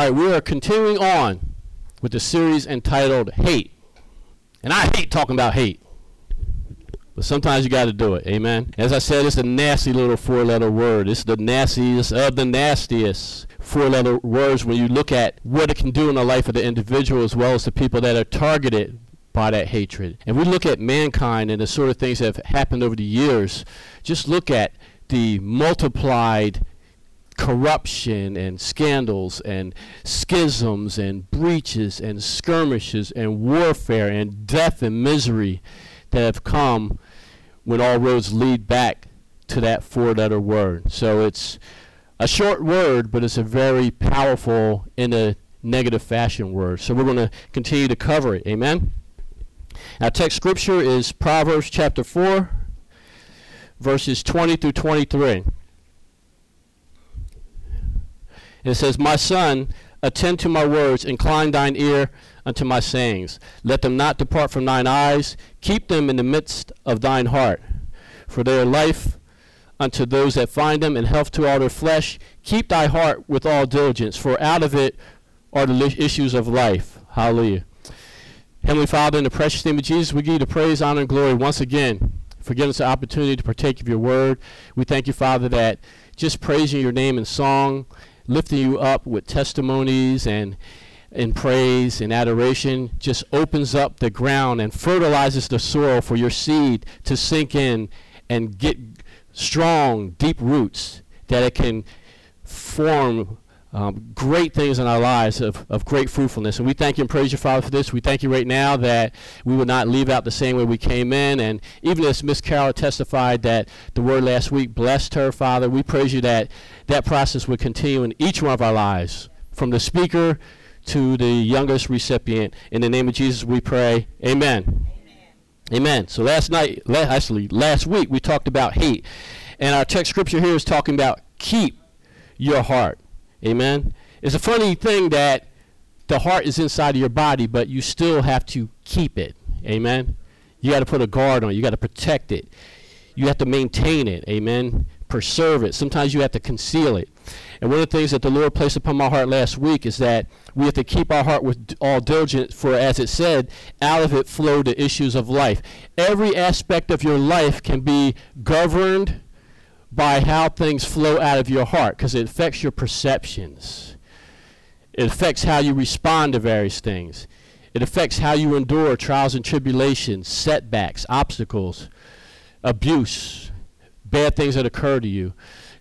All right, we are continuing on with the series entitled Hate. And I hate talking about hate. But sometimes you got to do it. Amen. As I said, it's a nasty little four letter word. It's the nastiest of the nastiest four letter words when you look at what it can do in the life of the individual as well as the people that are targeted by that hatred. And we look at mankind and the sort of things that have happened over the years. Just look at the multiplied corruption and scandals and schisms and breaches and skirmishes and warfare and death and misery that have come when all roads lead back to that four letter word. So it's a short word, but it's a very powerful in a negative fashion word. So we're going to continue to cover it. Amen. Our text scripture is Proverbs chapter 4, verses 20 through 23. It says, My son, attend to my words, incline thine ear unto my sayings. Let them not depart from thine eyes, keep them in the midst of thine heart. For they are life unto those that find them, and health to all their flesh. Keep thy heart with all diligence, for out of it are the li- issues of life. Hallelujah. Heavenly Father, in the precious name of Jesus, we give you the praise, honor, and glory once again for giving us the opportunity to partake of your word. We thank you, Father, that just praising your name in song, lifting you up with testimonies and in praise and adoration just opens up the ground and fertilizes the soil for your seed to sink in and get strong, deep roots that it can form um, great things in our lives of, of great fruitfulness. And we thank you and praise you, Father, for this. We thank you right now that we will not leave out the same way we came in. And even as Miss Carol testified that the word last week blessed her, Father, we praise you that that process would continue in each one of our lives, from the speaker to the youngest recipient. In the name of Jesus, we pray. Amen. Amen. So last night, la- actually last week, we talked about hate. And our text scripture here is talking about keep your heart. Amen. It's a funny thing that the heart is inside of your body, but you still have to keep it. Amen. You got to put a guard on it. You got to protect it. You have to maintain it. Amen. Preserve it. Sometimes you have to conceal it. And one of the things that the Lord placed upon my heart last week is that we have to keep our heart with all diligence, for as it said, out of it flow the issues of life. Every aspect of your life can be governed by how things flow out of your heart because it affects your perceptions. It affects how you respond to various things. It affects how you endure trials and tribulations, setbacks, obstacles, abuse, bad things that occur to you.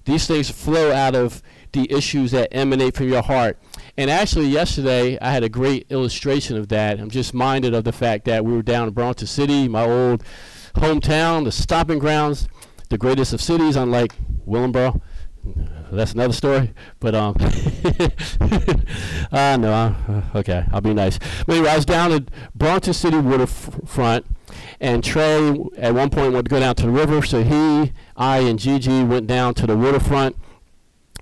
These things flow out of the issues that emanate from your heart. And actually, yesterday, I had a great illustration of that. I'm just minded of the fact that we were down in Bronx City, my old hometown, the stopping grounds the greatest of cities, unlike Willingboro. That's another story. But um, uh, no, uh, okay, I'll be nice. But anyway, I was down at Bronx City waterfront, and Trey at one point wanted to go down to the river, so he, I, and Gigi went down to the waterfront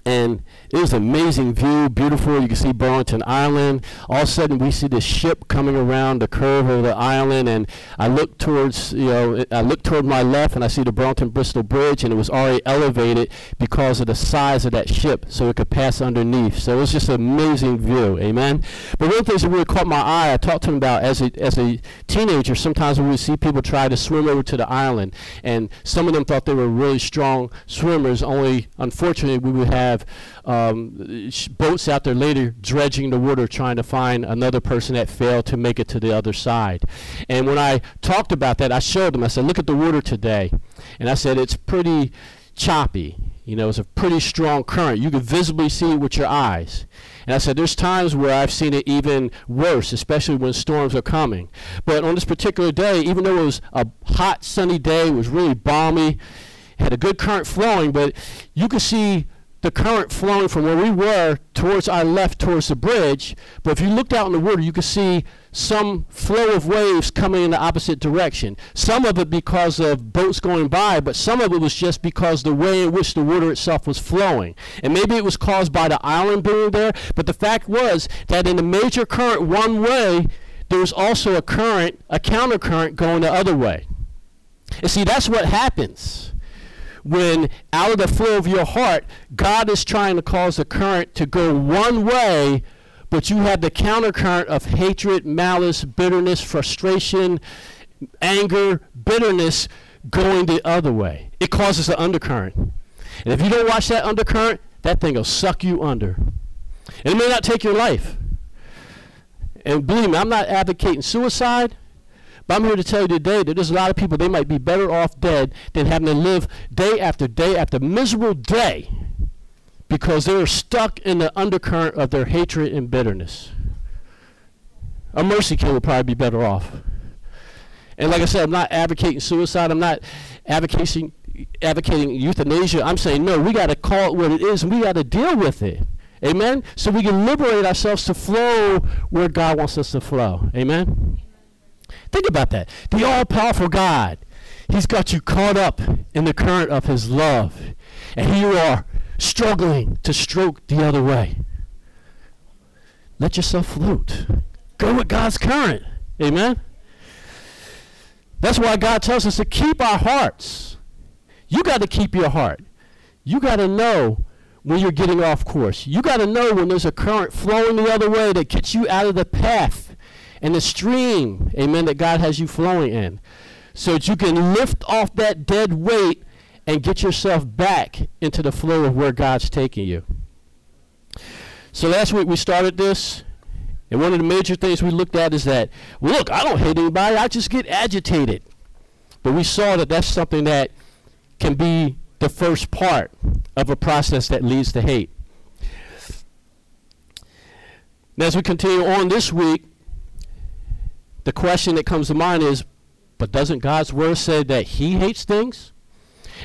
and it was an amazing view, beautiful. You can see Burlington Island. All of a sudden, we see this ship coming around the curve of the island, and I look towards, you know, I look toward my left, and I see the Burlington Bristol Bridge, and it was already elevated because of the size of that ship, so it could pass underneath. So it was just an amazing view, amen. But one of the things that really caught my eye, I talked to him about as a as a teenager. Sometimes we would see people try to swim over to the island, and some of them thought they were really strong swimmers. Only, unfortunately, we would have um, boats out there later dredging the water trying to find another person that failed to make it to the other side. And when I talked about that, I showed them, I said, look at the water today. And I said, it's pretty choppy. You know, it's a pretty strong current. You can visibly see it with your eyes. And I said, there's times where I've seen it even worse, especially when storms are coming. But on this particular day, even though it was a hot, sunny day, it was really balmy, had a good current flowing, but you could see the current flowing from where we were towards our left towards the bridge. But if you looked out in the water, you could see some flow of waves coming in the opposite direction. Some of it because of boats going by, but some of it was just because the way in which the water itself was flowing. And maybe it was caused by the island being there, but the fact was that in the major current one way, there was also a current, a counter current going the other way. And see, that's what happens when out of the flow of your heart, God is trying to cause the current to go one way, but you have the countercurrent of hatred, malice, bitterness, frustration, anger, bitterness going the other way. It causes an undercurrent. And if you don't watch that undercurrent, that thing will suck you under. And it may not take your life. And believe me, I'm not advocating suicide, but I'm here to tell you today that there's a lot of people, they might be better off dead than having to live day after day after miserable day because they're stuck in the undercurrent of their hatred and bitterness. A mercy kill would probably be better off. And like I said, I'm not advocating suicide. I'm not advocating advocating euthanasia. I'm saying no. We got to call it what it is, and we got to deal with it. Amen. So we can liberate ourselves to flow where God wants us to flow. Amen. Think about that. The all-powerful God. He's got you caught up in the current of His love, and you are struggling to stroke the other way. Let yourself float. Go with God's current. Amen. That's why God tells us to keep our hearts. You got to keep your heart. You got to know when you're getting off course. You got to know when there's a current flowing the other way that gets you out of the path and the stream, amen, that God has you flowing in. So that you can lift off that dead weight and get yourself back into the flow of where God's taking you. So last week we started this and one of the major things we looked at is that, look, I don't hate anybody, I just get agitated. But we saw that that's something that can be the first part of a process that leads to hate. Now, as we continue on this week, the question that comes to mind is, but doesn't God's word say that he hates things?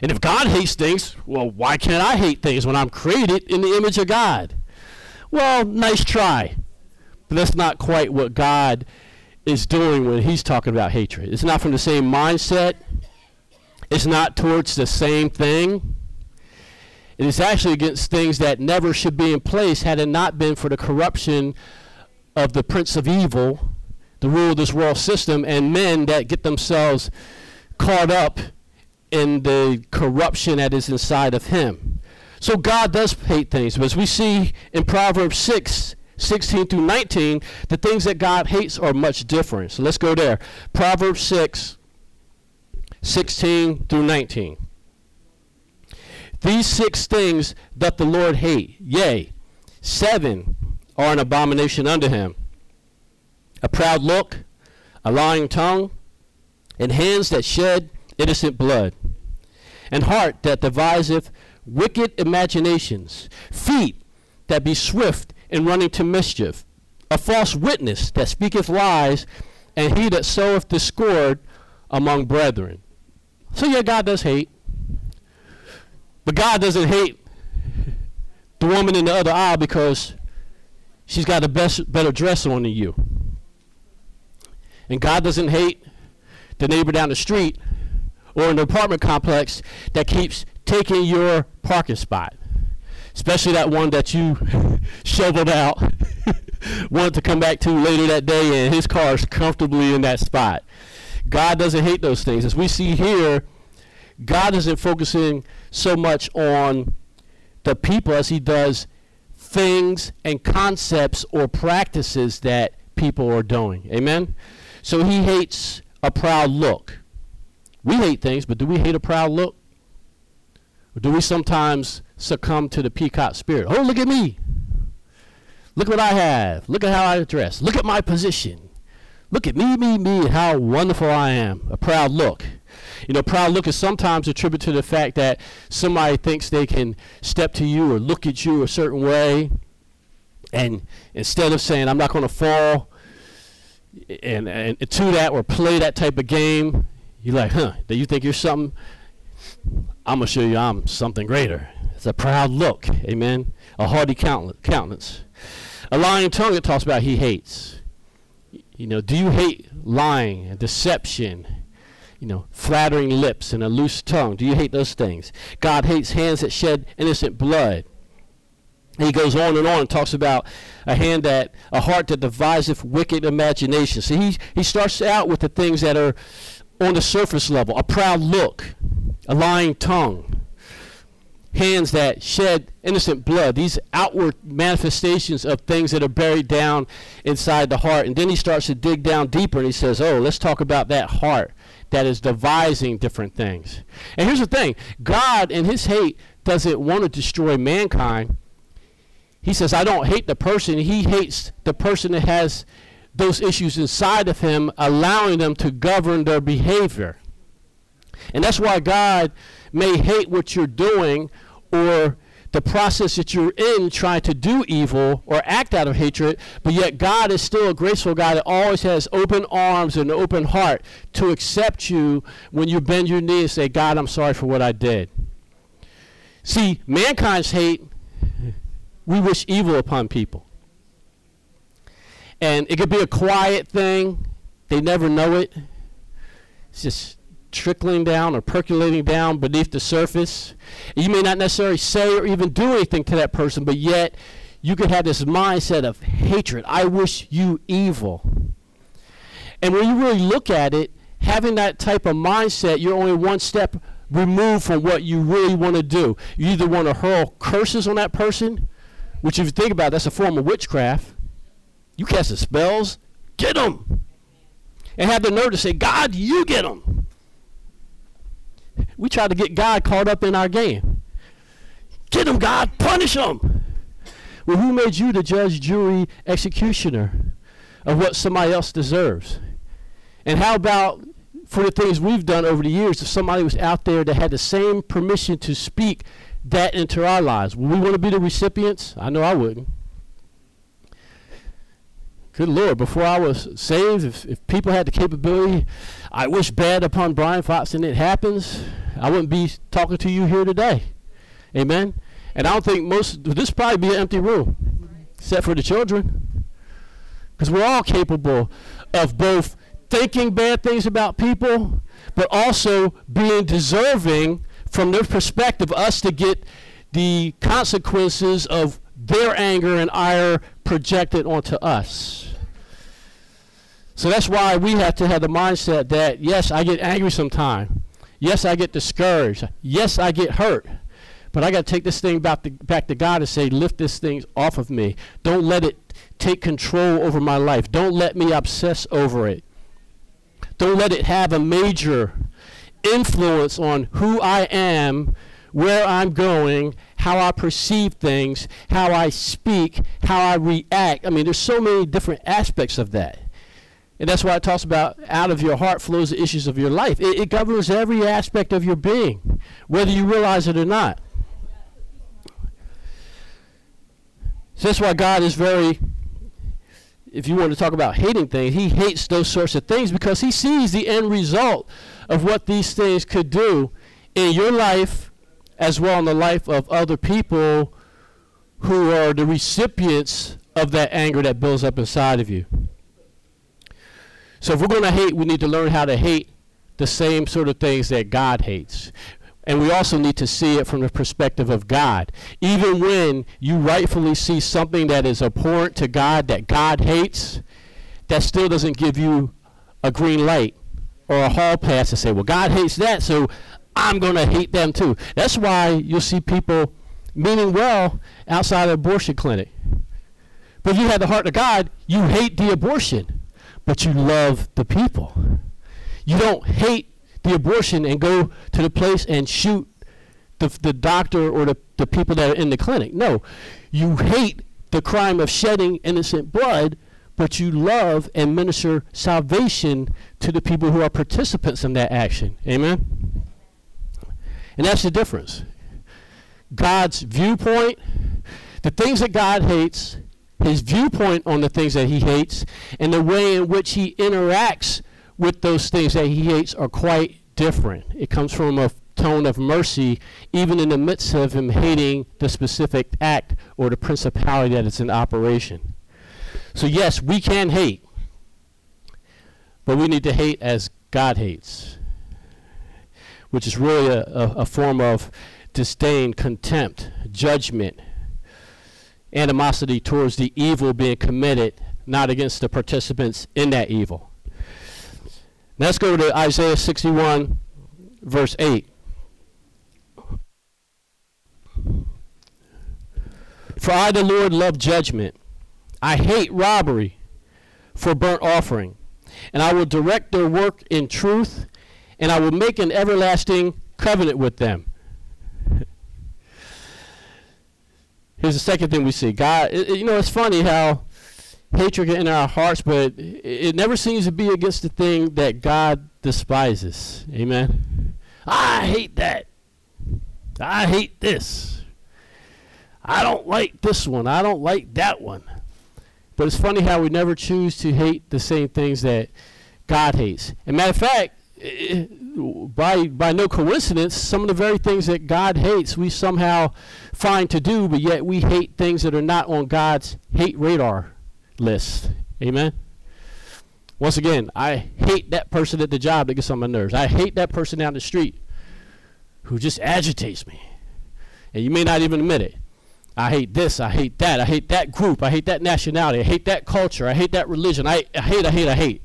And if God hates things, well, why can't I hate things when I'm created in the image of God? Well, nice try. But that's not quite what God is doing when he's talking about hatred. It's not from the same mindset. It's not towards the same thing. It is actually against things that never should be in place had it not been for the corruption of the prince of evil, the rule of this world system, and men that get themselves caught up in the corruption that is inside of him. So God does hate things. But as we see in Proverbs 6, 16 through 19, the things that God hates are much different. So let's go there. Proverbs 6, 16 through 19. These six things doth the Lord hate, yea, seven are an abomination unto him a proud look, a lying tongue, and hands that shed innocent blood, and heart that deviseth wicked imaginations, feet that be swift in running to mischief, a false witness that speaketh lies, and he that soweth discord among brethren. So yeah, God does hate. But God doesn't hate the woman in the other aisle because she's got a best, better dress on than you. And God doesn't hate the neighbor down the street or in the apartment complex that keeps taking your parking spot especially that one that you shoveled out, wanted to come back to later that day, and his car is comfortably in that spot. God doesn't hate those things. As we see here, God isn't focusing so much on the people as he does things and concepts or practices that people are doing. Amen? So he hates a proud look. We hate things, but do we hate a proud look? Or do we sometimes succumb to the peacock spirit. Oh, look at me. Look what I have. Look at how I dress. Look at my position. Look at me, me, me, how wonderful I am. A proud look. You know, proud look is sometimes attributed to the fact that somebody thinks they can step to you or look at you a certain way. And instead of saying, I'm not going to fall and, and to that or play that type of game, you're like, huh, do you think you're something? I'm going to show you I'm something greater. It's a proud look. Amen. A haughty countenance. A lying tongue it talks about he hates. You know, do you hate lying and deception? You know, flattering lips and a loose tongue. Do you hate those things? God hates hands that shed innocent blood. He goes on and on and talks about a hand that, a heart that deviseth wicked imaginations. See, he, he starts out with the things that are on the surface level a proud look, a lying tongue, hands that shed innocent blood, these outward manifestations of things that are buried down inside the heart. And then he starts to dig down deeper and he says, Oh, let's talk about that heart that is devising different things. And here's the thing God, in his hate, doesn't want to destroy mankind. He says, I don't hate the person. He hates the person that has those issues inside of him, allowing them to govern their behavior. And that's why God may hate what you're doing or the process that you're in trying to do evil or act out of hatred, but yet God is still a graceful God that always has open arms and an open heart to accept you when you bend your knee and say, God, I'm sorry for what I did. See, mankind's hate, we wish evil upon people. And it could be a quiet thing, they never know it. It's just trickling down or percolating down beneath the surface. You may not necessarily say or even do anything to that person, but yet you could have this mindset of hatred. I wish you evil. And when you really look at it, having that type of mindset, you're only one step removed from what you really want to do. You either want to hurl curses on that person, which if you think about it, that's a form of witchcraft. You cast the spells, get them. And have the nerve to say, God, you get them we try to get God caught up in our game. Get them, God, punish them. Well, who made you the judge, jury, executioner of what somebody else deserves? And how about for the things we've done over the years, if somebody was out there that had the same permission to speak that into our lives, would we want to be the recipients? I know I wouldn't. Good Lord, before I was saved, if, if people had the capability, I wish bad upon Brian Fox and it happens, I wouldn't be talking to you here today. Amen. And I don't think most this probably be an empty room, except for the children, because we're all capable of both thinking bad things about people, but also being deserving from their perspective, us to get the consequences of their anger and ire projected onto us. So that's why we have to have the mindset that yes, I get angry sometimes. Yes, I get discouraged. Yes, I get hurt. But I got to take this thing back to, back to God and say, lift this thing off of me. Don't let it take control over my life. Don't let me obsess over it. Don't let it have a major influence on who I am, where I'm going, how I perceive things, how I speak, how I react. I mean, there's so many different aspects of that. And that's why it talks about out of your heart flows the issues of your life. It, it governs every aspect of your being, whether you realize it or not. So that's why God is very, if you want to talk about hating things, He hates those sorts of things because He sees the end result of what these things could do in your life as well in the life of other people who are the recipients of that anger that builds up inside of you. So if we're going to hate, we need to learn how to hate the same sort of things that God hates. And we also need to see it from the perspective of God. Even when you rightfully see something that is abhorrent to God, that God hates, that still doesn't give you a green light or a hall pass and say, well, God hates that, so I'm going to hate them too. That's why you'll see people meaning well outside of abortion clinic. But you have the heart of God, you hate the abortion but you love the people. You don't hate the abortion and go to the place and shoot the, the doctor or the, the people that are in the clinic. No, you hate the crime of shedding innocent blood, but you love and minister salvation to the people who are participants in that action. Amen? And that's the difference. God's viewpoint, the things that God hates, his viewpoint on the things that he hates and the way in which he interacts with those things that he hates are quite different. It comes from a tone of mercy, even in the midst of him hating the specific act or the principality that is in operation. So, yes, we can hate, but we need to hate as God hates, which is really a, a, a form of disdain, contempt, judgment, animosity towards the evil being committed, not against the participants in that evil. let's go to Isaiah 61, verse 8. For I, the Lord, love judgment. I hate robbery for burnt offering. And I will direct their work in truth, and I will make an everlasting covenant with them. Here's the second thing we see. God, it, you know, it's funny how hatred in our hearts, but it, it never seems to be against the thing that God despises. Amen. I hate that. I hate this. I don't like this one. I don't like that one. But it's funny how we never choose to hate the same things that God hates. And matter of fact, by by no coincidence, some of the very things that God hates, we somehow find to do, but yet we hate things that are not on God's hate radar list. Amen. Once again, I hate that person at the job that gets on my nerves. I hate that person down the street who just agitates me. And you may not even admit it. I hate this, I hate that, I hate that group, I hate that nationality, I hate that culture, I hate that religion, I, I hate, I hate, I hate.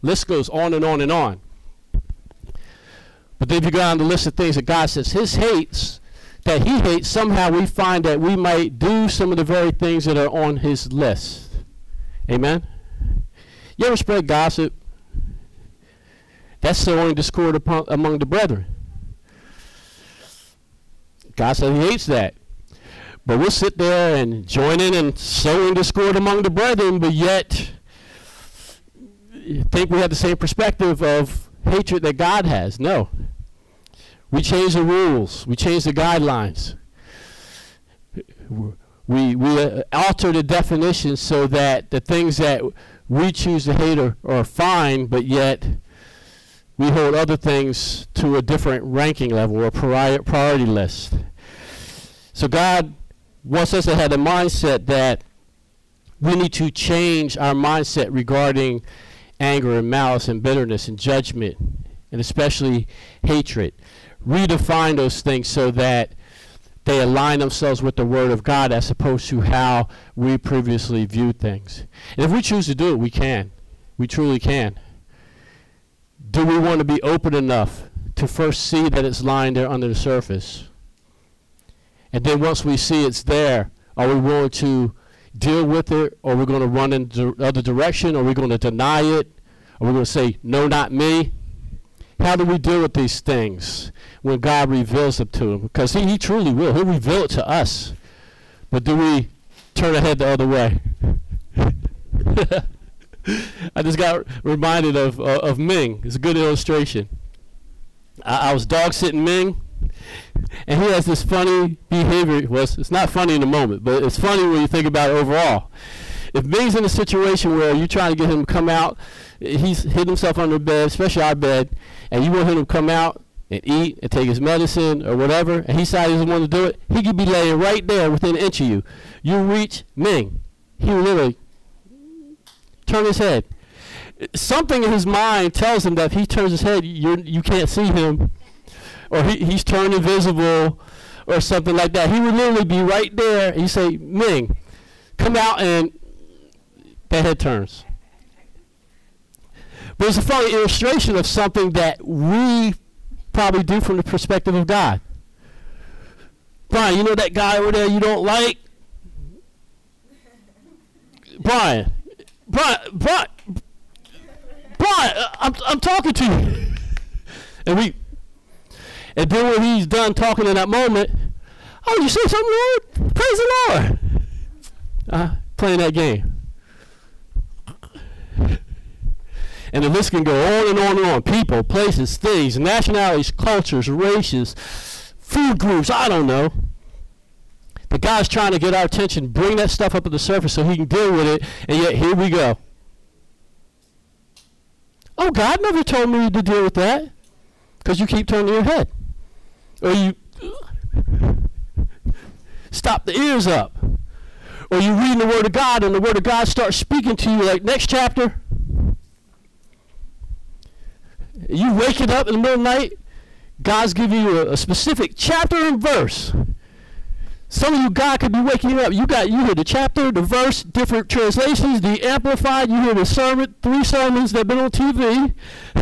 List goes on and on and on. But then if you go down the list of things that God says His hates, that He hates, somehow we find that we might do some of the very things that are on His list. Amen? You ever spread gossip? That's sowing discord upon, among the brethren. God said He hates that. But we'll sit there and join in and sowing discord among the brethren, but yet think we have the same perspective of hatred that God has. No. We change the rules. We change the guidelines. We, we uh, alter the definition so that the things that we choose to hate are, are fine, but yet we hold other things to a different ranking level or priori- priority list. So God wants us have the mindset that we need to change our mindset regarding anger and malice and bitterness and judgment and especially hatred. Redefine those things so that they align themselves with the Word of God as opposed to how we previously viewed things. And if we choose to do it, we can. We truly can. Do we want to be open enough to first see that it's lying there under the surface? And then once we see it's there, are we willing to deal with it, or we're going to run in the other direction, Are we're going to deny it, Are we're going to say, no, not me. How do we deal with these things when God reveals them to him? Because he, he truly will. He'll reveal it to us. But do we turn our head the other way? I just got reminded of uh, of Ming. It's a good illustration. I, I was dog sitting Ming, and he has this funny behavior. Well, it's, it's not funny in the moment, but it's funny when you think about it overall. If Ming's in a situation where you're trying to get him to come out, he's hid himself under the bed, especially our bed, and you want him to come out and eat and take his medicine or whatever, and he decides he doesn't want to do it, he could be laying right there within an inch of you. You reach Ming. He will literally turn his head. Something in his mind tells him that if he turns his head, you're, you can't see him or he, he's turned invisible or something like that. He would literally be right there you say, Ming, come out and that head turns. But it's a funny illustration of something that we probably do from the perspective of God. Brian, you know that guy over there you don't like? Brian, Brian, Brian, Brian, I'm, I'm talking to you. And we, and then when he's done talking in that moment, oh, you say something, Lord? Praise the Lord. Uh, playing that game. And the list can go on and on and on. People, places, things, nationalities, cultures, races, food groups, I don't know. But God's trying to get our attention, bring that stuff up to the surface so he can deal with it, and yet here we go. Oh, God never told me to deal with that. Because you keep turning your head or you stop the ears up, or you read the Word of God and the Word of God starts speaking to you like next chapter. You wake it up in the middle of the night, God's giving you a, a specific chapter and verse. Some of you, God could be waking you up. You got you hear the chapter, the verse, different translations, the amplified. You hear the sermon, three sermons that have been on TV.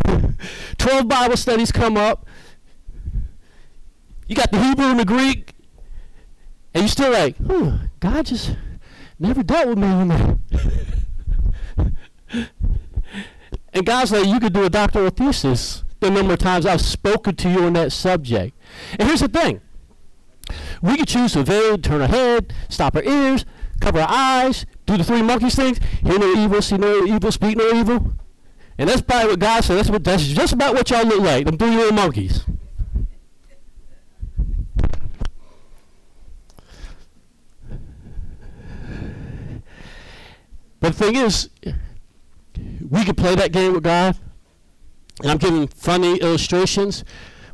Twelve Bible studies come up. You got the Hebrew and the Greek, And you're still like, hmm, God just never dealt with me on that. and God's like, you could do a doctoral thesis the number of times I've spoken to you on that subject. And here's the thing. We could choose to evade, turn our head, stop our ears, cover our eyes, do the three monkeys things, hear no evil, see no evil, speak no evil. And that's probably what God said. That's, what, that's just about what y'all look like, them three little monkeys. But the thing is, we could play that game with God, and I'm giving funny illustrations,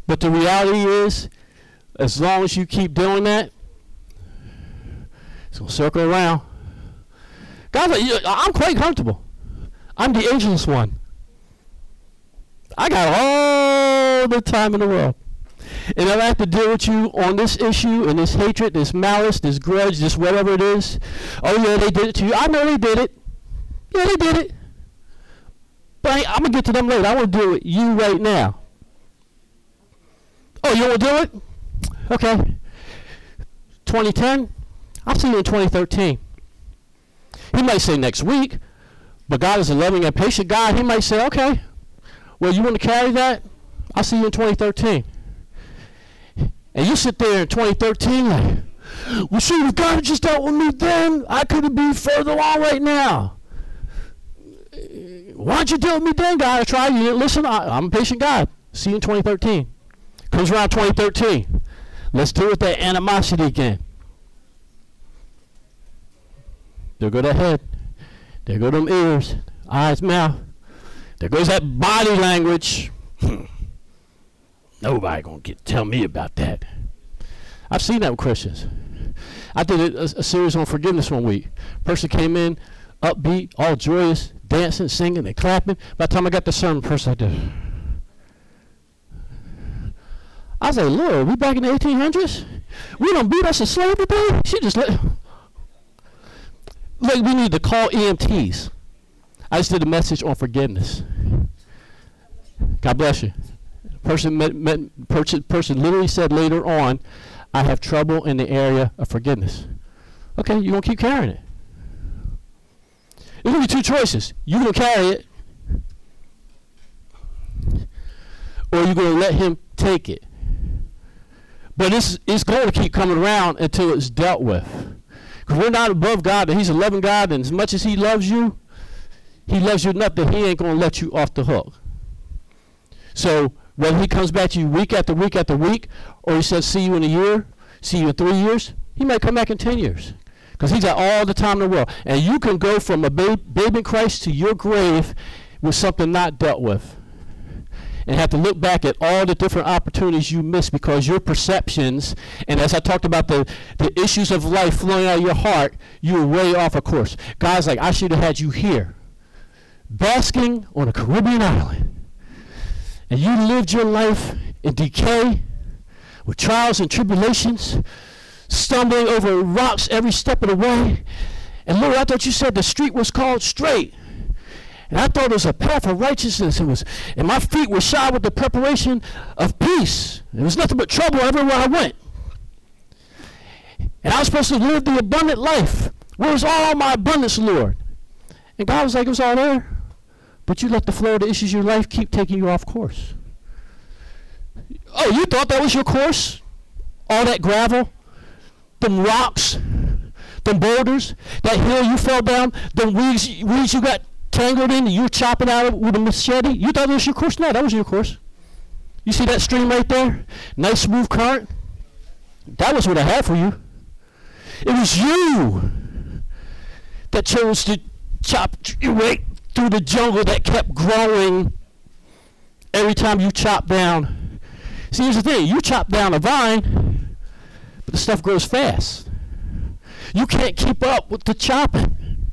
but the reality is, as long as you keep doing that, it's going to circle around. Like, I'm quite comfortable. I'm the ageless one. I got all the time in the world. And if I have to deal with you on this issue and this hatred, this malice, this grudge, this whatever it is, oh yeah, they did it to you. I know they did it. Yeah, they did it. But I, am going to get to them later. I want to do it you right now. Oh, you want to do it? Okay. 2010? I'll see you in 2013. He might say next week, but God is a loving and patient God. He might say, okay, well, you want to carry that? I'll see you in 2013. And you sit there in 2013 like, well, see, if God had just dealt with me then, I could be further along right now. Why don't you deal with me then, God? I tried. You didn't listen. I, am a patient God. See you in 2013. Comes around 2013. Let's deal with that animosity again. There go that head. There go them ears, eyes, mouth. There goes that body language. Nobody gonna get tell me about that. I've seen that with Christians. I did a, a, series on forgiveness one week. Person came in, upbeat, all joyous, dancing, singing, and clapping. By the time I got the sermon, person like this. I say, Lord, we back in the 1800s? We don't beat us a slave today? She just let. Like, we need to call EMTs. I just did a message on forgiveness. God bless you. Person, met, met, person, person literally said later on, I have trouble in the area of forgiveness. Okay, you're going to keep carrying it. There's going to be two choices. You're going to carry it, or you're going to let him take it. But it's, it's going to keep coming around until it's dealt with. Because we're not above God, and He's a loving God, and as much as He loves you, he loves you enough that he ain't going to let you off the hook. So whether he comes back to you week after week after week, or he says, see you in a year, see you in three years, he might come back in 10 years. Because he's got all the time in the world. And you can go from a babe, babe in Christ to your grave with something not dealt with. And have to look back at all the different opportunities you missed because your perceptions, and as I talked about the, the issues of life flowing out of your heart, you were way off of course. God's like, I should have had you here basking on a Caribbean island, and you lived your life in decay with trials and tribulations, stumbling over rocks every step of the way. And Lord, I thought you said the street was called straight. And I thought it was a path of righteousness. It was, and my feet were shod with the preparation of peace. There was nothing but trouble everywhere I went. And I was supposed to live the abundant life. Where's all my abundance, Lord? And God was like, it was all there. But you let the flow of the issues of your life keep taking you off course. Oh, you thought that was your course? All that gravel? Them rocks? Them boulders? That hill you fell down? Them weeds, weeds you got tangled in and you were chopping out with a machete? You thought that was your course? No, that was your course. You see that stream right there? Nice smooth current? That was what I had for you. It was you that chose to chop your way through the jungle that kept growing every time you chop down. See, here's the thing you chop down a vine, but the stuff grows fast. You can't keep up with the chopping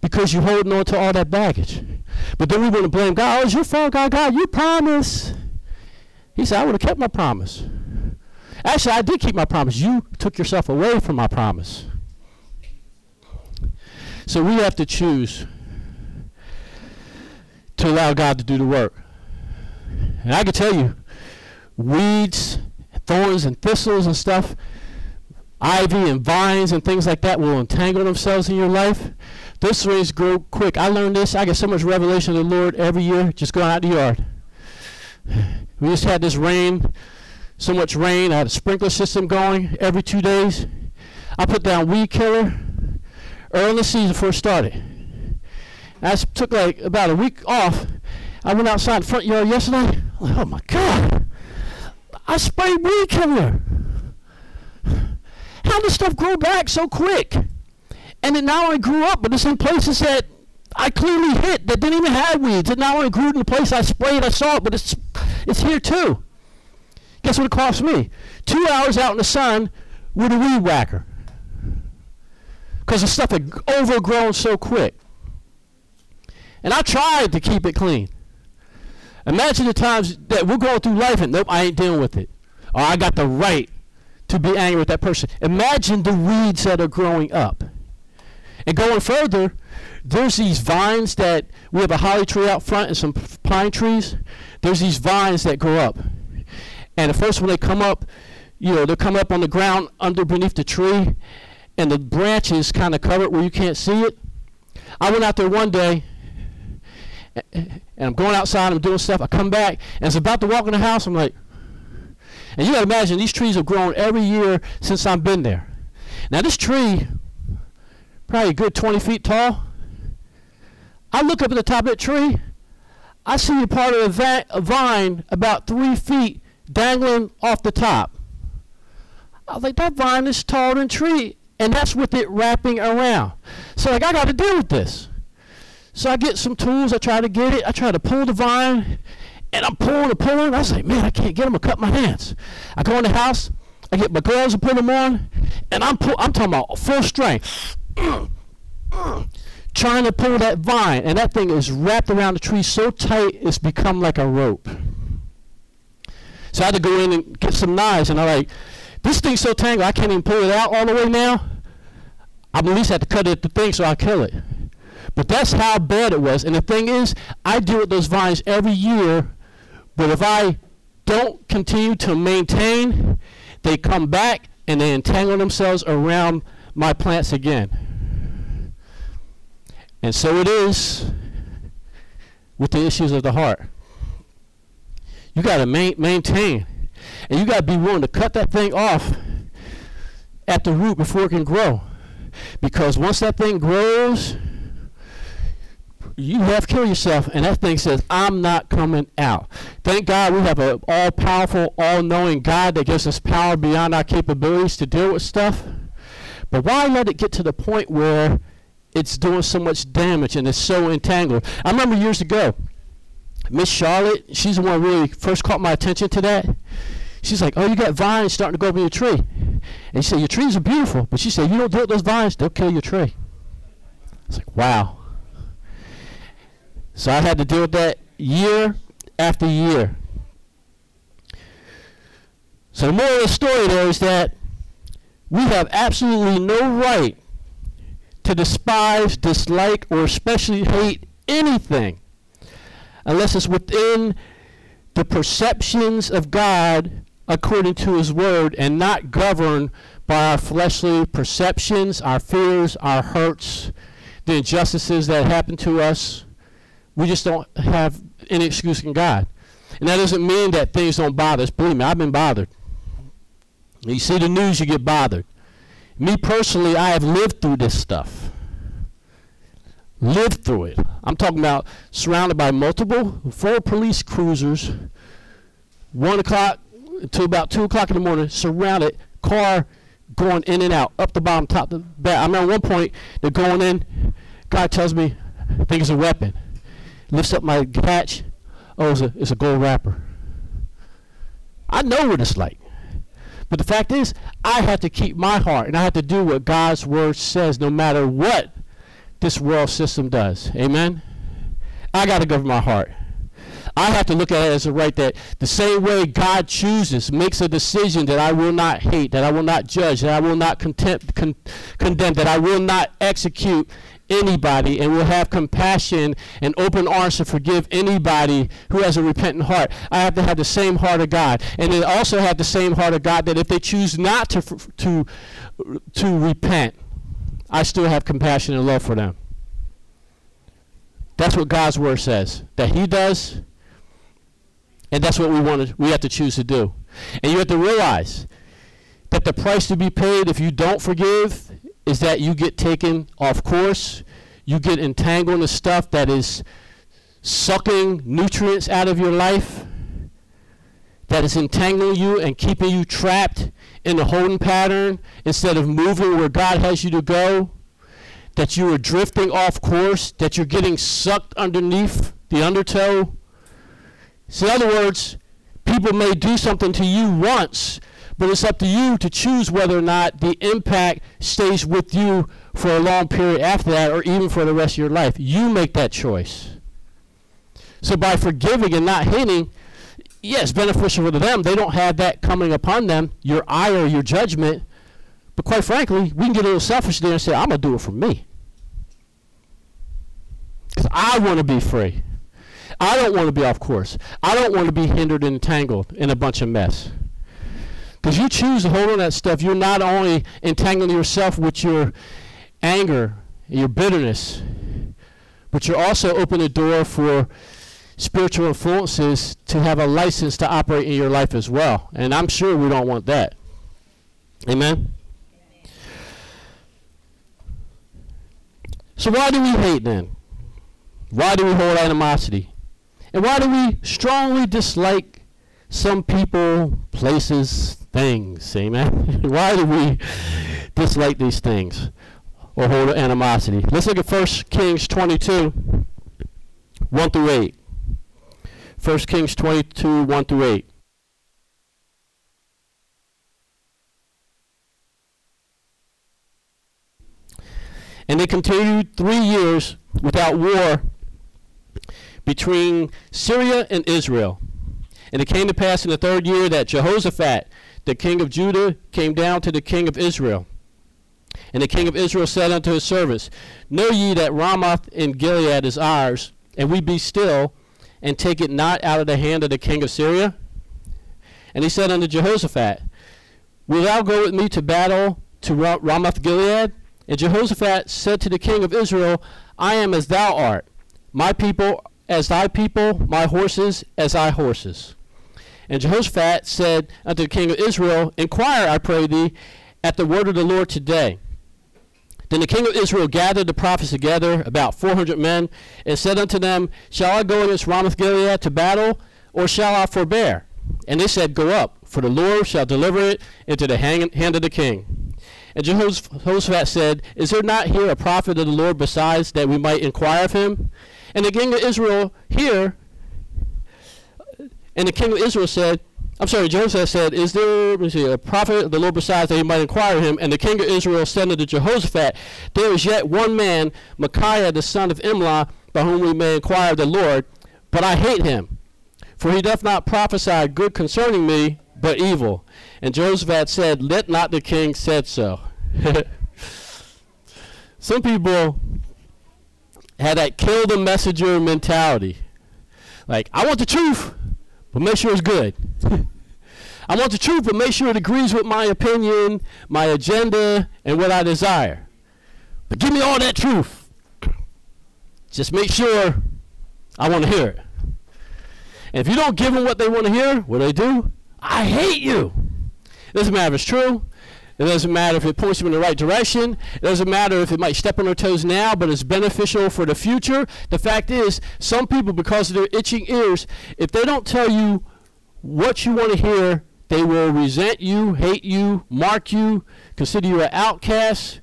because you're holding on to all that baggage. But then we want to blame God. Oh, it's your fault, God. God, you promised. He said, I would have kept my promise. Actually, I did keep my promise. You took yourself away from my promise. So we have to choose to allow God to do the work. And I can tell you, weeds, thorns, and thistles and stuff, ivy and vines and things like that will entangle themselves in your life. Those things grow quick. I learned this. I get so much revelation of the Lord every year just going out the yard. We just had this rain, so much rain. I had a sprinkler system going every two days. I put down weed killer early season before it started. I took like about a week off. I went outside front yard yesterday. Like, oh my God. I sprayed weed killer. How does stuff grow back so quick? And then now I grew up, but it's in places that I clearly hit that didn't even have weeds. And now I grew in the place I sprayed, I saw it, but it's it's here too. Guess what it cost me? Two hours out in the sun with a weed whacker. Because the stuff had overgrown so quick. And I tried to keep it clean. Imagine the times that we're going through life and nope, I ain't dealing with it. Or I got the right to be angry with that person. Imagine the weeds that are growing up. And going further, there's these vines that we have a holly tree out front and some pine trees. There's these vines that grow up. And the first, when they come up, you know, they come up on the ground under beneath the tree, and the branches kind of cover it where you can't see it. I went out there one day and I'm going outside, I'm doing stuff. I come back, and it's about to walk in the house. I'm like, and you got to imagine these trees have grown every year since I've been there. Now this tree, probably a good 20 feet tall. I look up at the top of that tree. I see a part of a vine about three feet dangling off the top. I was like, that vine is taller than tree, and that's with it wrapping around. So like, I got to deal with this. So I get some tools. I try to get it. I try to pull the vine, and I'm pulling and pulling. I was like, man, I can't get them. I cut my hands. I go in the house. I get my gloves and put them on, and I'm pull, I'm talking about full strength, trying to pull that vine, and that thing is wrapped around the tree so tight it's become like a rope. So I had to go in and get some knives, and I'm like, this thing's so tangled I can't even pull it out all the way now. I at least have to cut it at the thing so I kill it. But that's how bad it was. And the thing is, I deal with those vines every year, but if I don't continue to maintain, they come back and they entangle themselves around my plants again. And so it is with the issues of the heart. You got to ma- maintain. And you got to be willing to cut that thing off at the root before it can grow. Because once that thing grows, you have killed yourself, and that thing says, I'm not coming out. Thank God we have an all powerful, all knowing God that gives us power beyond our capabilities to deal with stuff. But why let it get to the point where it's doing so much damage and it's so entangled? I remember years ago, Miss Charlotte, she's the one who really first caught my attention to that. She's like, Oh, you got vines starting to go up in your tree. And she said, Your trees are beautiful. But she said, You don't deal with those vines, they'll kill your tree. It's like, Wow. So I had to deal with that year after year. So the moral of the story there is that we have absolutely no right to despise, dislike, or especially hate anything unless it's within the perceptions of God according to His Word and not governed by our fleshly perceptions, our fears, our hurts, the injustices that happen to us. We just don't have any excuse in God. And that doesn't mean that things don't bother us. Believe me, I've been bothered. You see the news, you get bothered. Me personally, I have lived through this stuff. Lived through it. I'm talking about surrounded by multiple, four police cruisers, one o'clock to about two o'clock in the morning, surrounded, car going in and out, up the bottom, top the back. I remember one point they're going in. God tells me, I think it's a weapon lifts up my hatch. Oh, it's a, it's a gold wrapper. I know what it's like. But the fact is, I have to keep my heart and I have to do what God's word says no matter what this world system does. Amen? I got to govern my heart. I have to look at it as a right that the same way God chooses, makes a decision that I will not hate, that I will not judge, that I will not contempt, con- condemn, that I will not execute anybody and will have compassion and open arms to forgive anybody who has a repentant heart. I have to have the same heart of God. And then also have the same heart of God that if they choose not to, to, to repent, I still have compassion and love for them. That's what God's word says. That he does, and that's what we want to, we have to choose to do. And you have to realize that the price to be paid if you don't forgive is that you get taken off course, you get entangled in the stuff that is sucking nutrients out of your life, that is entangling you and keeping you trapped in a holding pattern instead of moving where God has you to go, that you are drifting off course, that you're getting sucked underneath the undertow. So, in other words, people may do something to you once, but it's up to you to choose whether or not the impact stays with you for a long period after that or even for the rest of your life. You make that choice. So by forgiving and not hating, yes, beneficial to them. They don't have that coming upon them, your ire, your judgment. But quite frankly, we can get a little selfish there and say, I'm going to do it for me. Because I want to be free. I don't want to be off course. I don't want to be hindered and entangled in a bunch of mess. Because you choose to hold on that stuff, you're not only entangling yourself with your anger, your bitterness, but you're also opening the door for spiritual influences to have a license to operate in your life as well. And I'm sure we don't want that. Amen? So why do we hate then? Why do we hold animosity? And why do we strongly dislike some people, places, things. Amen. Why do we dislike these things or hold animosity? Let's look at 1 Kings 22, 1 through 8. 1 Kings 22, 1 through 8. And they continued three years without war between Syria and Israel. And it came to pass in the third year that Jehoshaphat, the king of Judah, came down to the king of Israel. And the king of Israel said unto his servants, Know ye that Ramoth in Gilead is ours, and we be still, and take it not out of the hand of the king of Syria? And he said unto Jehoshaphat, Wilt thou go with me to battle to Ramoth Gilead? And Jehoshaphat said to the king of Israel, I am as thou art, my people as thy people, my horses as thy horses. And Jehoshaphat said unto the king of Israel, Inquire, I pray thee, at the word of the Lord today. Then the king of Israel gathered the prophets together, about four hundred men, and said unto them, Shall I go against Ramoth Gilead to battle, or shall I forbear? And they said, Go up, for the Lord shall deliver it into the hand of the king. And Jehoshaphat said, Is there not here a prophet of the Lord besides that we might inquire of him? And the king of Israel here and the king of Israel said, I'm sorry, Joseph said, Is there see, a prophet of the Lord besides that he might inquire him? And the king of Israel said unto Jehoshaphat, There is yet one man, Micaiah the son of Imlah, by whom we may inquire the Lord, but I hate him. For he doth not prophesy good concerning me, but evil. And Jehoshaphat said, Let not the king said so. Some people had that kill the messenger mentality. Like, I want the truth but make sure it's good. I want the truth, but make sure it agrees with my opinion, my agenda, and what I desire. But give me all that truth. Just make sure I want to hear it. And if you don't give them what they want to hear, what do they do? I hate you. Doesn't matter if it's true. It doesn't matter if it points them in the right direction. It doesn't matter if it might step on their toes now, but it's beneficial for the future. The fact is, some people, because of their itching ears, if they don't tell you what you want to hear, they will resent you, hate you, mark you, consider you an outcast,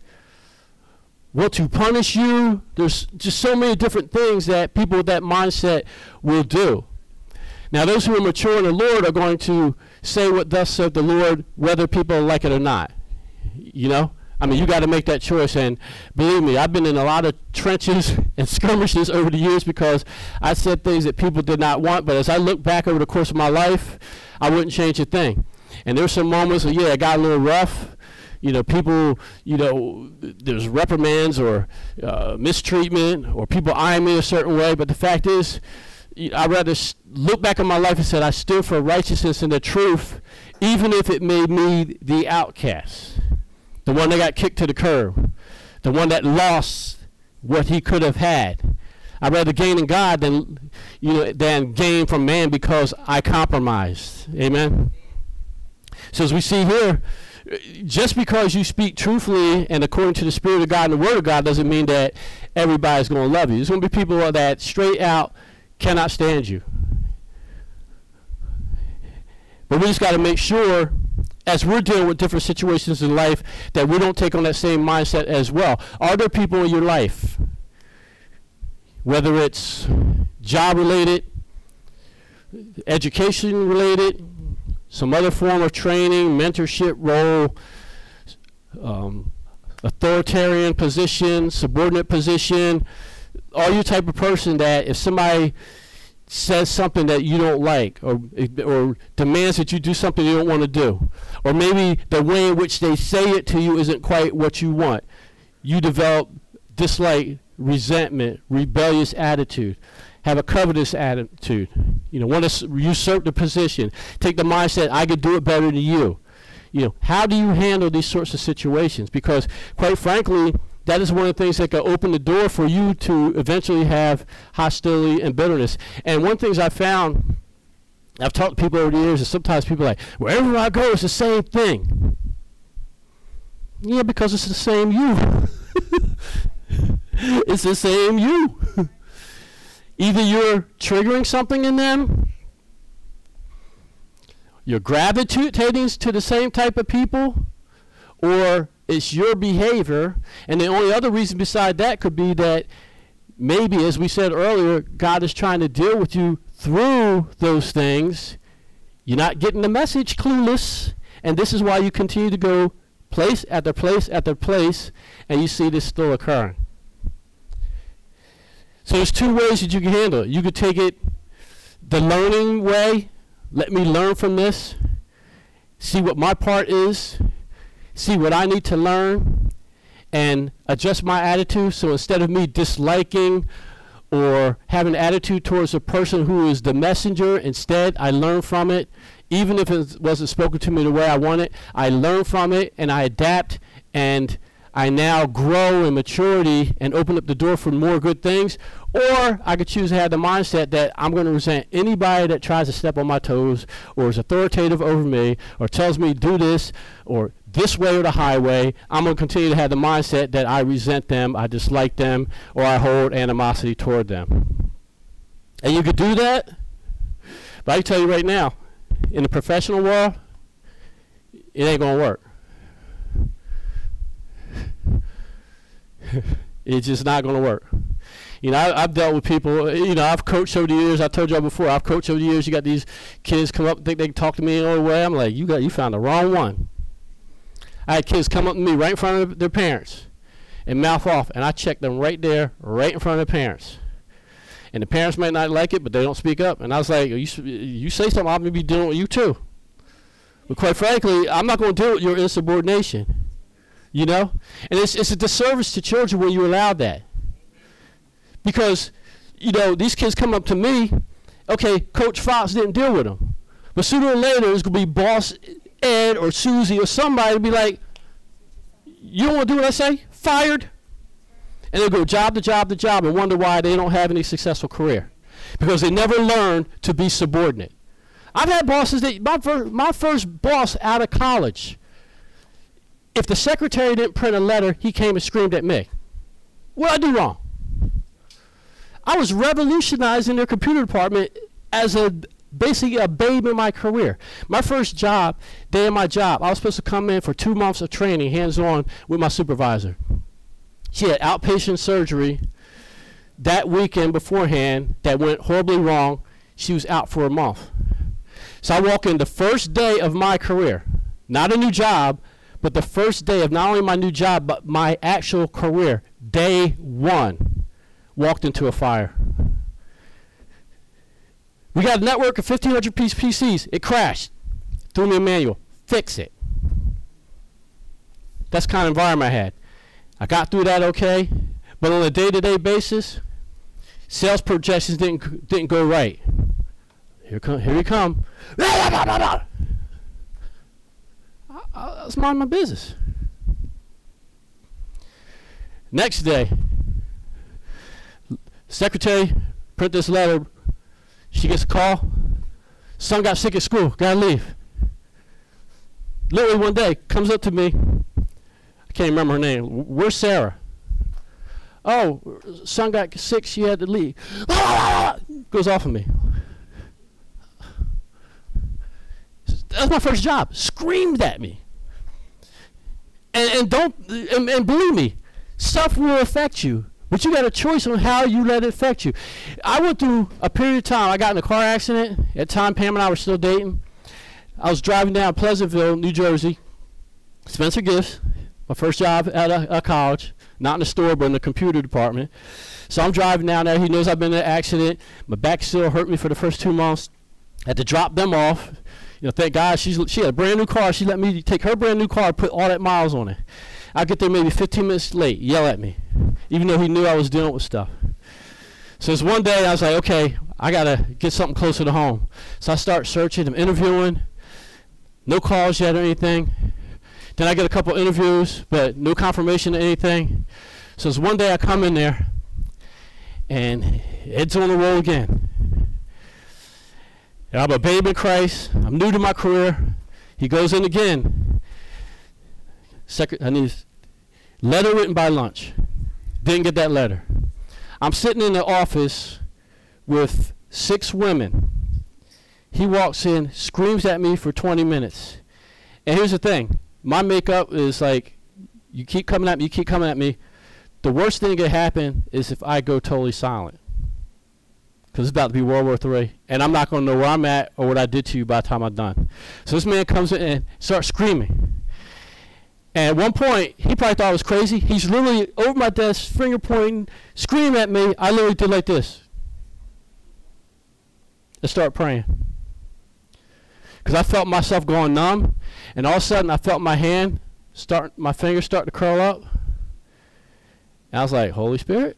want to punish you. There's just so many different things that people with that mindset will do. Now, those who are mature in the Lord are going to say what thus said the Lord, whether people like it or not you know? I mean, you got to make that choice. And believe me, I've been in a lot of trenches and skirmishes over the years because I said things that people did not want. But as I look back over the course of my life, I wouldn't change a thing. And there's some moments, where, yeah, it got a little rough. you know, people, you know, there's reprimands or uh, mistreatment or people eyeing me a certain way. But the fact is, I'd rather look back on my life and say I stood for righteousness and the truth, even if it made me the outcast, the one that got kicked to the curb, the one that lost what he could have had. I'd rather gain in God than you know than gain from man because I compromised. Amen. So as we see here, just because you speak truthfully and according to the Spirit of God and the Word of God doesn't mean that everybody's going to love you. There's going to be people that straight out cannot stand you. But we just got to make sure, as we're dealing with different situations in life, that we don't take on that same mindset as well. Are there people in your life, whether it's job related, education related, some other form of training, mentorship role, um, authoritarian position, subordinate position, are you type of person that if somebody says something that you don't like or or demands that you do something you don't want to do. Or maybe the way in which they say it to you isn't quite what you want. You develop dislike resentment rebellious attitude. Have a covetous attitude. You know want to usurp the position. Take the mindset i could do it better than you. You know how do you handle these sorts of situations? Because quite frankly that is one of the things that can open the door for you to eventually have hostility and bitterness. And one of the things I found, I've talked to people over the years, and sometimes people are like, wherever I go, it's the same thing. Yeah, because it's the same you. it's the same you. Either you're triggering something in them, you're gravitating to the same type of people, or it's your behavior. And the only other reason beside that could be that maybe, as we said earlier, God is trying to deal with you through those things. You're not getting the message clueless. And this is why you continue to go place after place after place, and you see this still occurring. So there's two ways that you can handle it. You could take it the learning way. Let me learn from this. See what my part is see what I need to learn and adjust my attitude. So instead of me disliking or having an attitude towards a person who is the messenger, instead I learn from it. Even if it wasn't spoken to me the way I want it, I learn from it and I adapt and I now grow in maturity and open up the door for more good things. Or I could choose to have the mindset that I'm going to resent anybody that tries to step on my toes or is authoritative over me or tells me do this or this way or the highway. I'm going to continue to have the mindset that I resent them, I dislike them, or I hold animosity toward them. And you could do that, but I can tell you right now, in the professional world, it ain't going to work. it's just not going to work. You know, I, have dealt with people. You know, I've coached over the years. I told y'all before. I've coached over the years. You got these kids come up, think they can talk to me in any way. I'm like, you got, you found the wrong one. I had kids come up to me right in front of their parents and mouth off, and I checked them right there, right in front of their parents. And the parents might not like it, but they don't speak up. And I was like, oh, you, you say something, I'm going to be dealing with you too. But quite frankly, I'm not going to deal with your insubordination. You know? And it's, it's a disservice to children when you allow that. Because, you know, these kids come up to me, okay, Coach Fox didn't deal with them. But sooner or later, it's going to be boss Ed or Susie or somebody to be like, you don't want to do what I say? Fired. And they'll go job to job to job and wonder why they don't have any successful career. Because they never learn to be subordinate. I've had bosses that, my, fir- my first boss out of college, if the secretary didn't print a letter, he came and screamed at me. What I do wrong? I was revolutionizing their computer department as a basically a babe in my career. My first job, day of my job, I was supposed to come in for two months of training, hands on, with my supervisor. She had outpatient surgery that weekend beforehand that went horribly wrong. She was out for a month. So I walk in the first day of my career, not a new job, but the first day of not only my new job, but my actual career, day one, walked into a fire. We got a network of 1,500 piece PCs. It crashed. Threw me a manual. Fix it. That's kind of environment I had. I got through that okay, but on a day-to-day basis, sales projections didn't didn't go right. Here come here we come. I, I was minding my business. Next day, secretary print this letter. She gets a call. Son got sick at school. Gotta leave. Literally one day, comes up to me. I can't remember her name. Where's Sarah? Oh, son got sick. She had to leave. Goes off of me. That's my first job. Screamed at me. And, and don't and, and believe me, stuff will affect you. But you got a choice on how you let it affect you. I went through a period of time. I got in a car accident. At the time, Pam and I were still dating. I was driving down Pleasantville, New Jersey. Spencer Gifts, my first job at a, uh, college. Not in the store, but in the computer department. So I'm driving down there. He knows I've been in an accident. My back still hurt me for the first two months. Had to drop them off. You know, thank God she's she had a brand new car. She let me take her brand new car, put all that miles on it. I get there maybe 15 minutes late, yell at me, even though he knew I was dealing with stuff. So it's one day I was like, okay, I gotta get something closer to home. So I start searching, I'm interviewing, no calls yet or anything. Then I get a couple interviews, but no confirmation or anything. So it's one day I come in there, and it's on the roll again. And I'm a babe in Christ. I'm new to my career. He goes in again. Second, I need letter written by lunch. Didn't get that letter. I'm sitting in the office with six women. He walks in, screams at me for 20 minutes. And here's the thing my makeup is like, you keep coming at me, you keep coming at me. The worst thing that could happen is if I go totally silent because it's about to be World War III, and I'm not going to know where I'm at or what I did to you by the time I'm done. So this man comes in and starts screaming. And at one point, he probably thought I was crazy. He's literally over my desk, finger pointing, screaming at me. I literally did like this. And start praying. Because I felt myself going numb, and all of a sudden I felt my hand start, my fingers start to curl up. And I was like, Holy Spirit,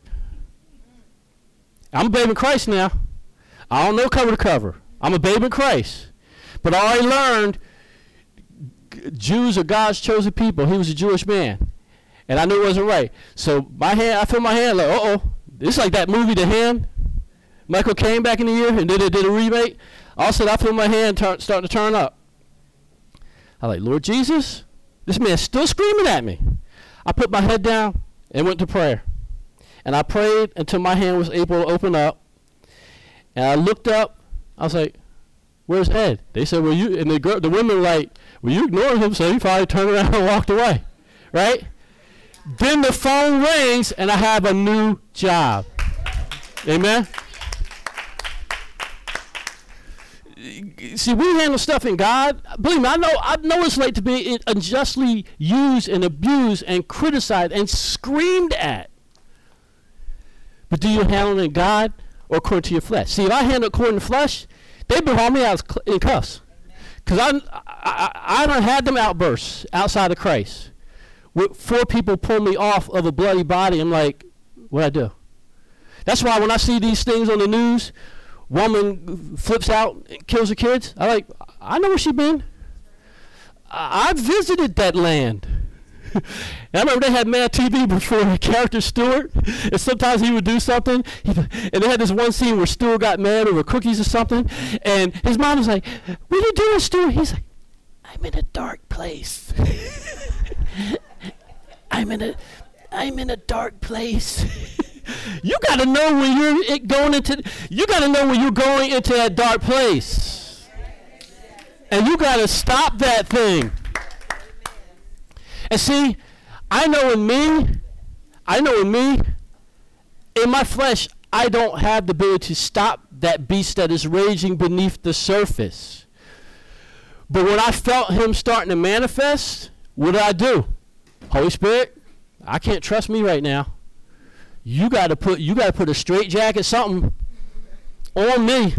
I'm a babe in Christ now. I don't know cover to cover. I'm a babe in Christ. But all I already learned Jews are God's chosen people. He was a Jewish man. And I knew it wasn't right. So my hand, I feel my hand like, uh oh. It's like that movie, The Hand. Michael Caine back in the year and then they did a remake. All of a sudden, I feel my hand starting to turn up. I like, Lord Jesus, this man's still screaming at me. I put my head down and went to prayer. And I prayed until my hand was able to open up. And I looked up. I was like, "Where's Ed?" They said, "Well, you." And the girl, the women were like, "Well, you ignored him, so he probably turned around and walked away." Right? Then the phone rings, and I have a new job. Amen. See, we handle stuff in God. Believe me, I know. I know it's late to be unjustly used and abused and criticized and screamed at. But do you handle it in God or according to your flesh? See, if I handle according to flesh, been hauling me out in cuffs. Because I, I, I don't had them outbursts outside of Christ. Four people pull me off of a bloody body, I'm like, what I do? That's why when I see these things on the news, woman flips out and kills her kids, I like, I know where she been. I, I visited that land. I remember they had Mad TV before the character Stuart, and sometimes he would do something, and they had this one scene where Stuart got mad over cookies or something, and his mom was like, "What are you doing, Stuart?" He's like, "I'm in a dark place. I'm in a, I'm in a dark place." you got to know when you're going into, you got to know when you're going into that dark place, and you got to stop that thing. And see, I know in me, I know in me, in my flesh, I don't have the ability to stop that beast that is raging beneath the surface. But when I felt him starting to manifest, what did I do? Holy Spirit, I can't trust me right now. You got to put you got to put a straight jacket something on me.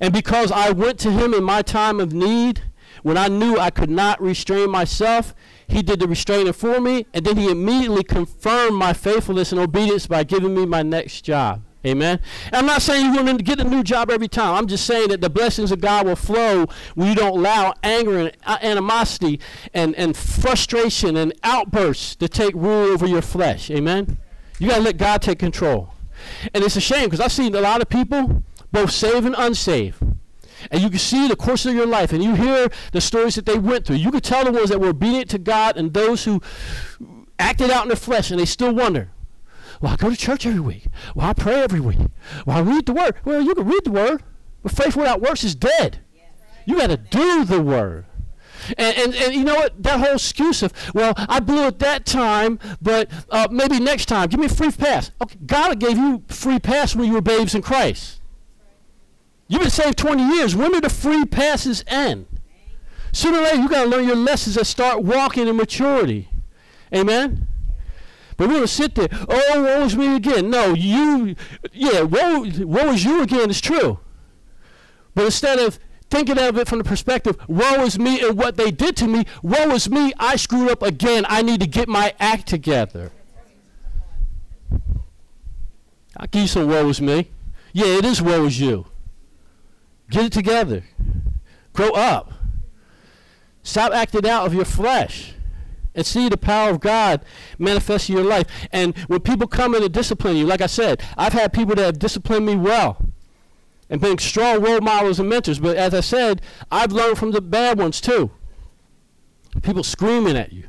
And because I went to him in my time of need, when I knew I could not restrain myself, he did the restraining for me, and then he immediately confirmed my faithfulness and obedience by giving me my next job. Amen. And I'm not saying you're going to get a new job every time. I'm just saying that the blessings of God will flow when you don't allow anger and uh, animosity and, and frustration and outbursts to take rule over your flesh. Amen. You got to let God take control. And it's a shame because I've seen a lot of people, both saved and unsaved, and you can see the course of your life and you hear the stories that they went through. You can tell the ones that were obedient to God and those who acted out in the flesh and they still wonder. Well, I go to church every week. Well, I pray every week. Well, I read the word. Well, you can read the word, but faith without works is dead. You got to do the word. And, and, and you know what? That whole excuse of, well, I blew it that time, but uh, maybe next time. Give me a free pass. Okay, God gave you free pass when you were babes in Christ. You've been saved 20 years. When do the free passes end? Sooner or later, you got to learn your lessons and start walking in maturity. Amen? But going to sit there, oh, woe is me again. No, you, yeah, woe, woe is you again is true. But instead of thinking of it from the perspective, woe is me and what they did to me, woe is me, I screwed up again. I need to get my act together. I'll give you some woe is me. Yeah, it is woe is you. Get it together. Grow up. Stop acting out of your flesh and see the power of God manifest in your life. And when people come in to discipline you, like I said, I've had people that have disciplined me well and been strong role models and mentors. But as I said, I've learned from the bad ones too. People screaming at you.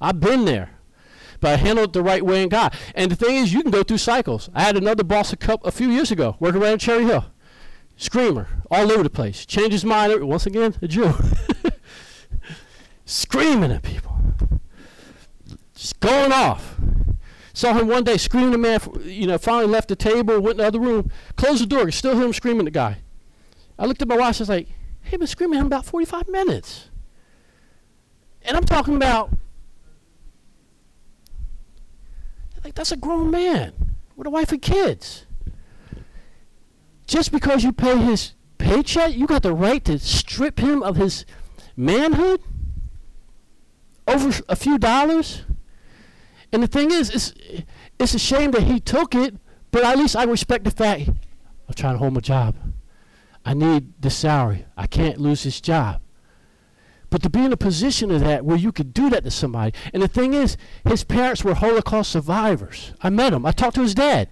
I've been there. But I handled it the right way in God. And the thing is, you can go through cycles. I had another boss a, couple, a few years ago working around Cherry Hill. Screamer, all over the place. Change his mind, once again, a Jew. Screaming at people. Just going off. Saw him one day screaming at man, you know, finally left the table, went in the other room, closed the door, still hear him screaming at the guy. I looked at my watch, I was like, hey, been screaming at him about 45 minutes. And I'm talking about, like, that's a grown man with a wife and kids just because you pay his paycheck, you got the right to strip him of his manhood over a few dollars? And the thing is, it's, it's a shame that he took it, but at least I respect the fact I'm trying to hold my job. I need the salary. I can't lose this job. But to be in a position of that where you could do that to somebody, and the thing is, his parents were Holocaust survivors. I met him. I talked to his dad.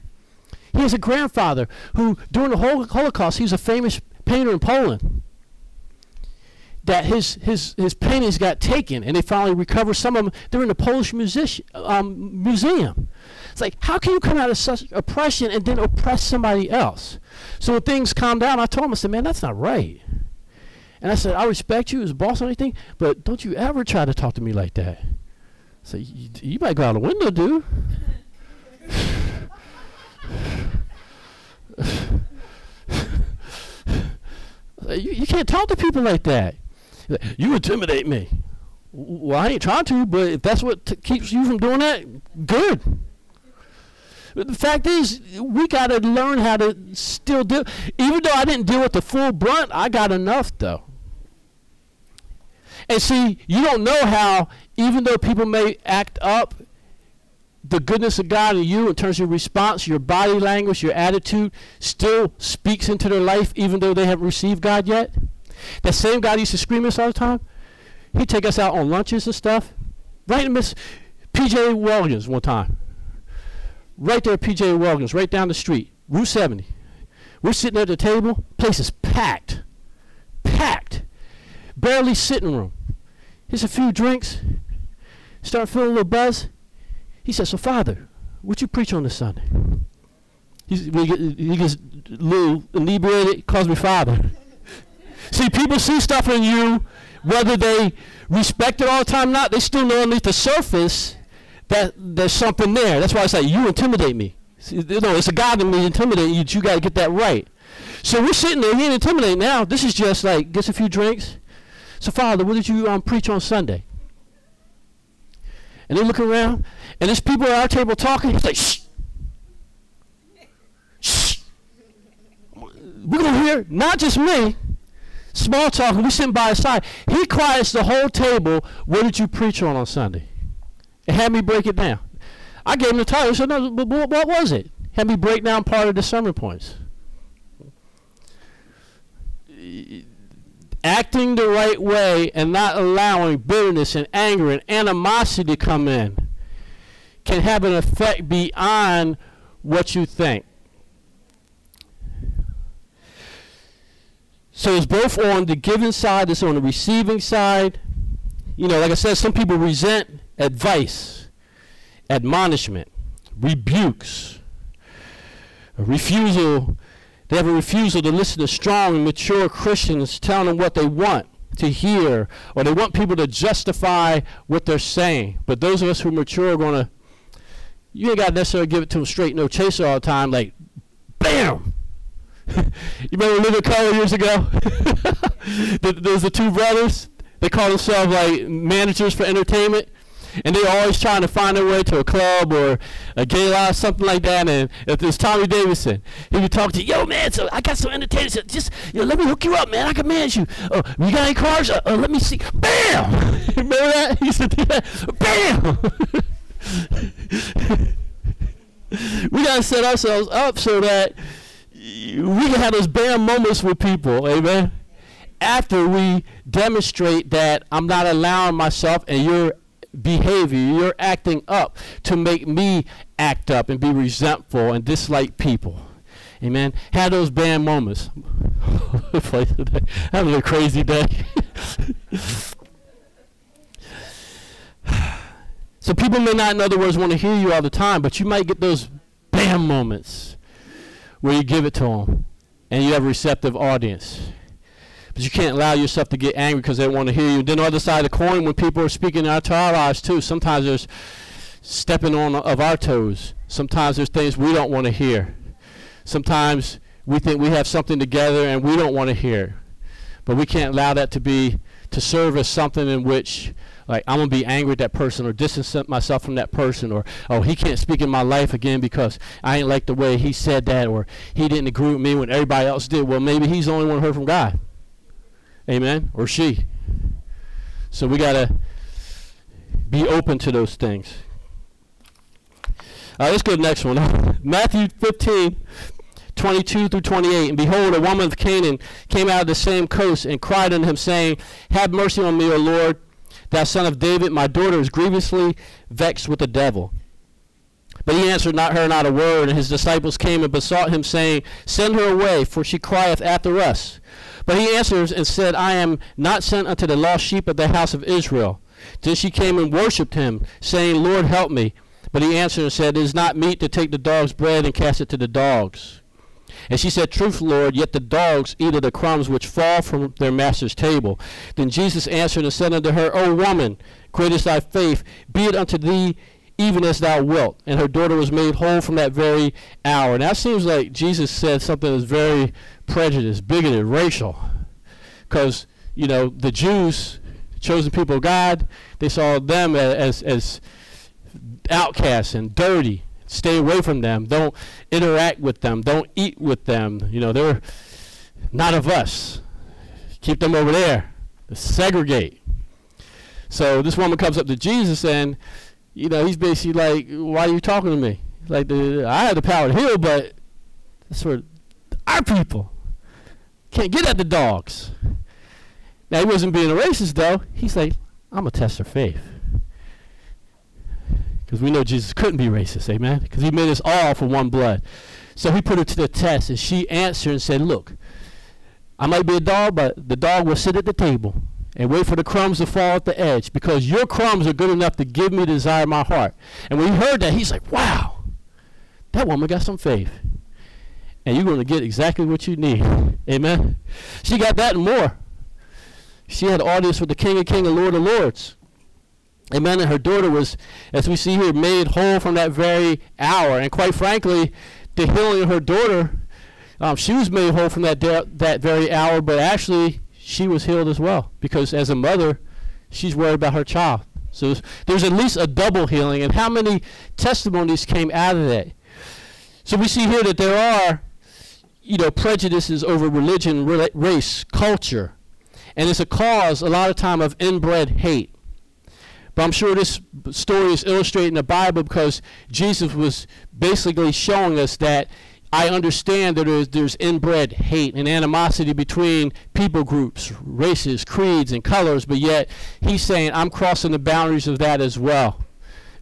He has a grandfather who, during the Holocaust, he was a famous painter in Poland. That his, his, his paintings got taken and they finally recovered some of them. They're in the Polish um, museum. It's like, how can you come out of such oppression and then oppress somebody else? So when things calmed down, I told him, I said, man, that's not right. And I said, I respect you as a boss or anything, but don't you ever try to talk to me like that. So you, you might go out the window, dude. you, you can't talk to people like that. You intimidate me. Well, I ain't trying to, but if that's what t- keeps you from doing that, good. But the fact is, we got to learn how to still do. Even though I didn't deal with the full brunt, I got enough though. And see, you don't know how, even though people may act up the goodness of God in you in terms of your response, your body language, your attitude still speaks into their life even though they haven't received God yet? That same God used to scream at us all the time. He'd take us out on lunches and stuff. Right in Miss PJ Whelihan's one time. Right there PJ Whelihan's, right down the street, Route 70. We're sitting at the table, place is packed. Packed. Barely sitting room. Here's a few drinks. Start feeling a little buzz. He said, So, Father, what you preach on this Sunday? He's, he gets a little inebriated, calls me Father. see, people see stuff in you, whether they respect it all the time or not, they still know underneath the surface that there's something there. That's why I say, You intimidate me. See, know, it's a God in me intimidating you. You got to get that right. So we're sitting there, he ain't intimidating now. This is just like, gets a few drinks. So, Father, what did you um, preach on Sunday? And they look around, and there's people at our table talking. He's like, shh. Shh. We're going to hear not just me. Small talk, we sitting by his side. He quiets the whole table. What did you preach on on Sunday? And had me break it down. I gave him the title. So no, but what was it? Had me break down part of the sermon points. Acting the right way and not allowing bitterness and anger and animosity to come in can have an effect beyond what you think. So it's both on the giving side, it's on the receiving side. You know, like I said, some people resent advice, admonishment, rebukes, a refusal. They have a refusal to listen to strong and mature Christians telling them what they want to hear, or they want people to justify what they're saying. But those of us who are mature are going to, you ain't got to necessarily give it to them straight, no chaser all the time, like, bam! you remember Living Color years ago? There's the two brothers. They call themselves like managers for entertainment. And they're always trying to find their way to a club or a gay lot, something like that. And if it's Tommy Davidson, he would talk to you, yo, man, so I got some entertainers. Just, you know, let me hook you up, man. I can manage you. Uh, we got any cars? Uh, uh, let me see. Bam! Remember that? He used to do that. Bam! we got to set ourselves up so that we can have those bam moments with people, amen. After we demonstrate that I'm not allowing myself and your behavior, you're acting up to make me act up and be resentful and dislike people. Amen. Have those bam moments. Having a crazy day. so people may not, in other words, want to hear you all the time, but you might get those bam moments where you give it to them and you have a receptive audience. But you can't allow yourself to get angry because they want to hear you. Then on the other side of the coin, when people are speaking out to our lives too, sometimes there's stepping on of our toes. Sometimes there's things we don't want to hear. Sometimes we think we have something together and we don't want to hear. But we can't allow that to be to serve as something in which like I'm gonna be angry at that person or distance myself from that person or oh he can't speak in my life again because I ain't like the way he said that or he didn't agree with me when everybody else did. Well, maybe he's the only one heard from God. Amen. Or she. So we gotta be open to those things. Let's go to the next one. Matthew 15, 22 through 28. And behold, a woman of Canaan came out of the same coast and cried unto him, saying, Have mercy on me, O Lord, Thou son of David, my daughter is grievously vexed with the devil. But he answered not her not a word, and his disciples came and besought him, saying, Send her away, for she crieth after us. But he answered and said, I am not sent unto the lost sheep of the house of Israel. Then she came and worshipped him, saying, Lord, help me. But he answered and said, It is not meet to take the dog's bread and cast it to the dogs. And she said, Truth, Lord, yet the dogs eat of the crumbs which fall from their master's table. Then Jesus answered and said unto her, O woman, great is thy faith, be it unto thee even as thou wilt. And her daughter was made whole from that very hour. Now it seems like Jesus said something that's very prejudiced, bigoted, racial. Because, you know, the Jews, chosen people of God, they saw them as, as, as outcasts and dirty Stay away from them. Don't interact with them. Don't eat with them. You know, they're not of us. Keep them over there. Segregate. So this woman comes up to Jesus and, you know, he's basically like, why are you talking to me? Like, the, I have the power to heal, but that's for our people. Can't get at the dogs. Now, he wasn't being a racist, though. He's like, I'm going to test her faith. Because we know Jesus couldn't be racist, amen? Because he made us all for one blood. So he put her to the test, and she answered and said, Look, I might be a dog, but the dog will sit at the table and wait for the crumbs to fall at the edge because your crumbs are good enough to give me the desire of my heart. And when he heard that, he's like, Wow, that woman got some faith. And you're going to get exactly what you need. Amen? She got that and more. She had audience with the King of Kings and Lord of Lords. Amen. And her daughter was, as we see here, made whole from that very hour. And quite frankly, the healing of her daughter, um, she was made whole from that da- that very hour. But actually, she was healed as well because as a mother, she's worried about her child. So there's at least a double healing. And how many testimonies came out of that? So we see here that there are, you know, prejudices over religion, race, culture, And it's a cause, a lot of time, of inbred hate. But I'm sure this story is illustrating the Bible because Jesus was basically showing us that I understand that there's, there's inbred hate and animosity between people groups, races, creeds, and colors, but yet he's saying I'm crossing the boundaries of that as well.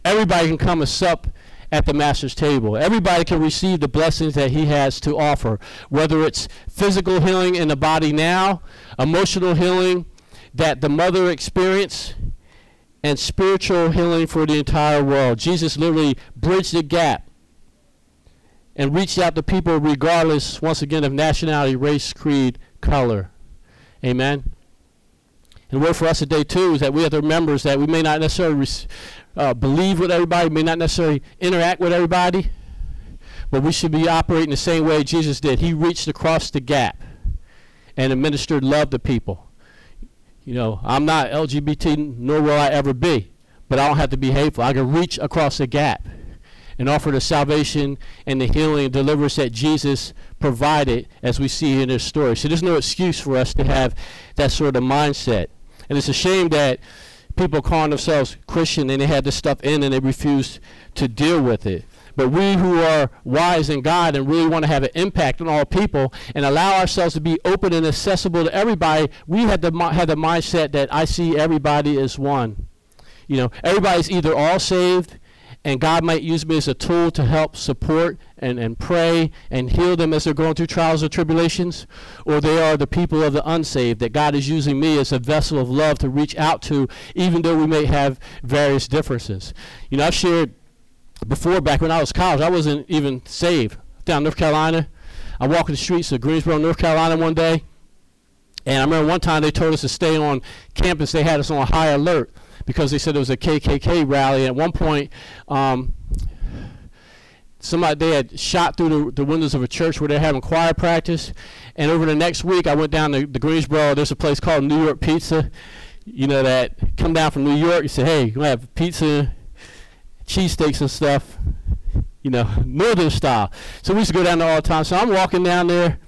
Everybody can come and sup at the master's table. Everybody can receive the blessings that he has to offer, whether it's physical healing in the body now, emotional healing that the mother experienced, and spiritual healing for the entire world. Jesus literally bridged the gap and reached out to people regardless, once again, of nationality, race, creed, color. Amen. And the word for us today, too, is that we have to remember that we may not necessarily uh, believe with everybody, may not necessarily interact with everybody, but we should be operating the same way Jesus did. He reached across the gap and administered love to people. You know, I'm not LGBT, nor will I ever be, but I don't have to be hateful. I can reach across the gap and offer the salvation and the healing and deliverance that Jesus provided, as we see in this story. So there's no excuse for us to have that sort of mindset. And it's a shame that people calling themselves Christian and they had this stuff in and they refuse to deal with it. But we who are wise in God and really want to have an impact on all people and allow ourselves to be open and accessible to everybody, we had the, had the mindset that I see everybody as one. You know, everybody's either all saved and God might use me as a tool to help support and, and pray and heal them as they're going through trials or tribulations, or they are the people of the unsaved that God is using me as a vessel of love to reach out to, even though we may have various differences. You know, I've shared before, back when I was college, I wasn't even saved. Down North Carolina, I walked the streets of Greensboro, North Carolina one day, and I remember one time they told us to stay on campus. They had us on high alert because they said it was a KKK rally. At one point, um, somebody they had shot through the, the, windows of a church where they're having choir practice. And over the next week, I went down to the Greensboro. There's a place called New York Pizza. You know that come down from New York. You say, hey, you have pizza, cheesesteaks and stuff. You know, northern style. So we used to go down there all the time. So I'm walking down there.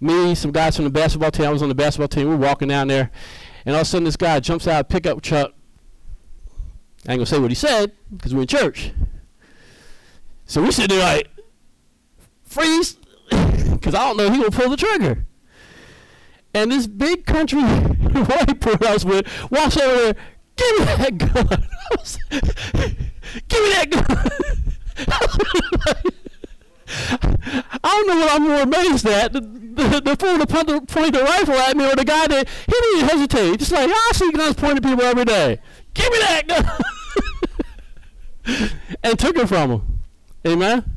Me, some guys from the basketball team. I was on the basketball team. We're walking down there, and all of a sudden this guy jumps out of a pickup truck I ain't gonna say what he said because we're in church. So we sit there like, freeze, because I don't know he will pull the trigger. And this big country white boy I was with walks over there, give me that gun. that. I don't know what I'm more amazed at. The, the, fool that pointed the rifle at me or the guy that he didn't hesitate. Just like, I see guns pointing people every day. Give me that gun. and took it from him. Amen.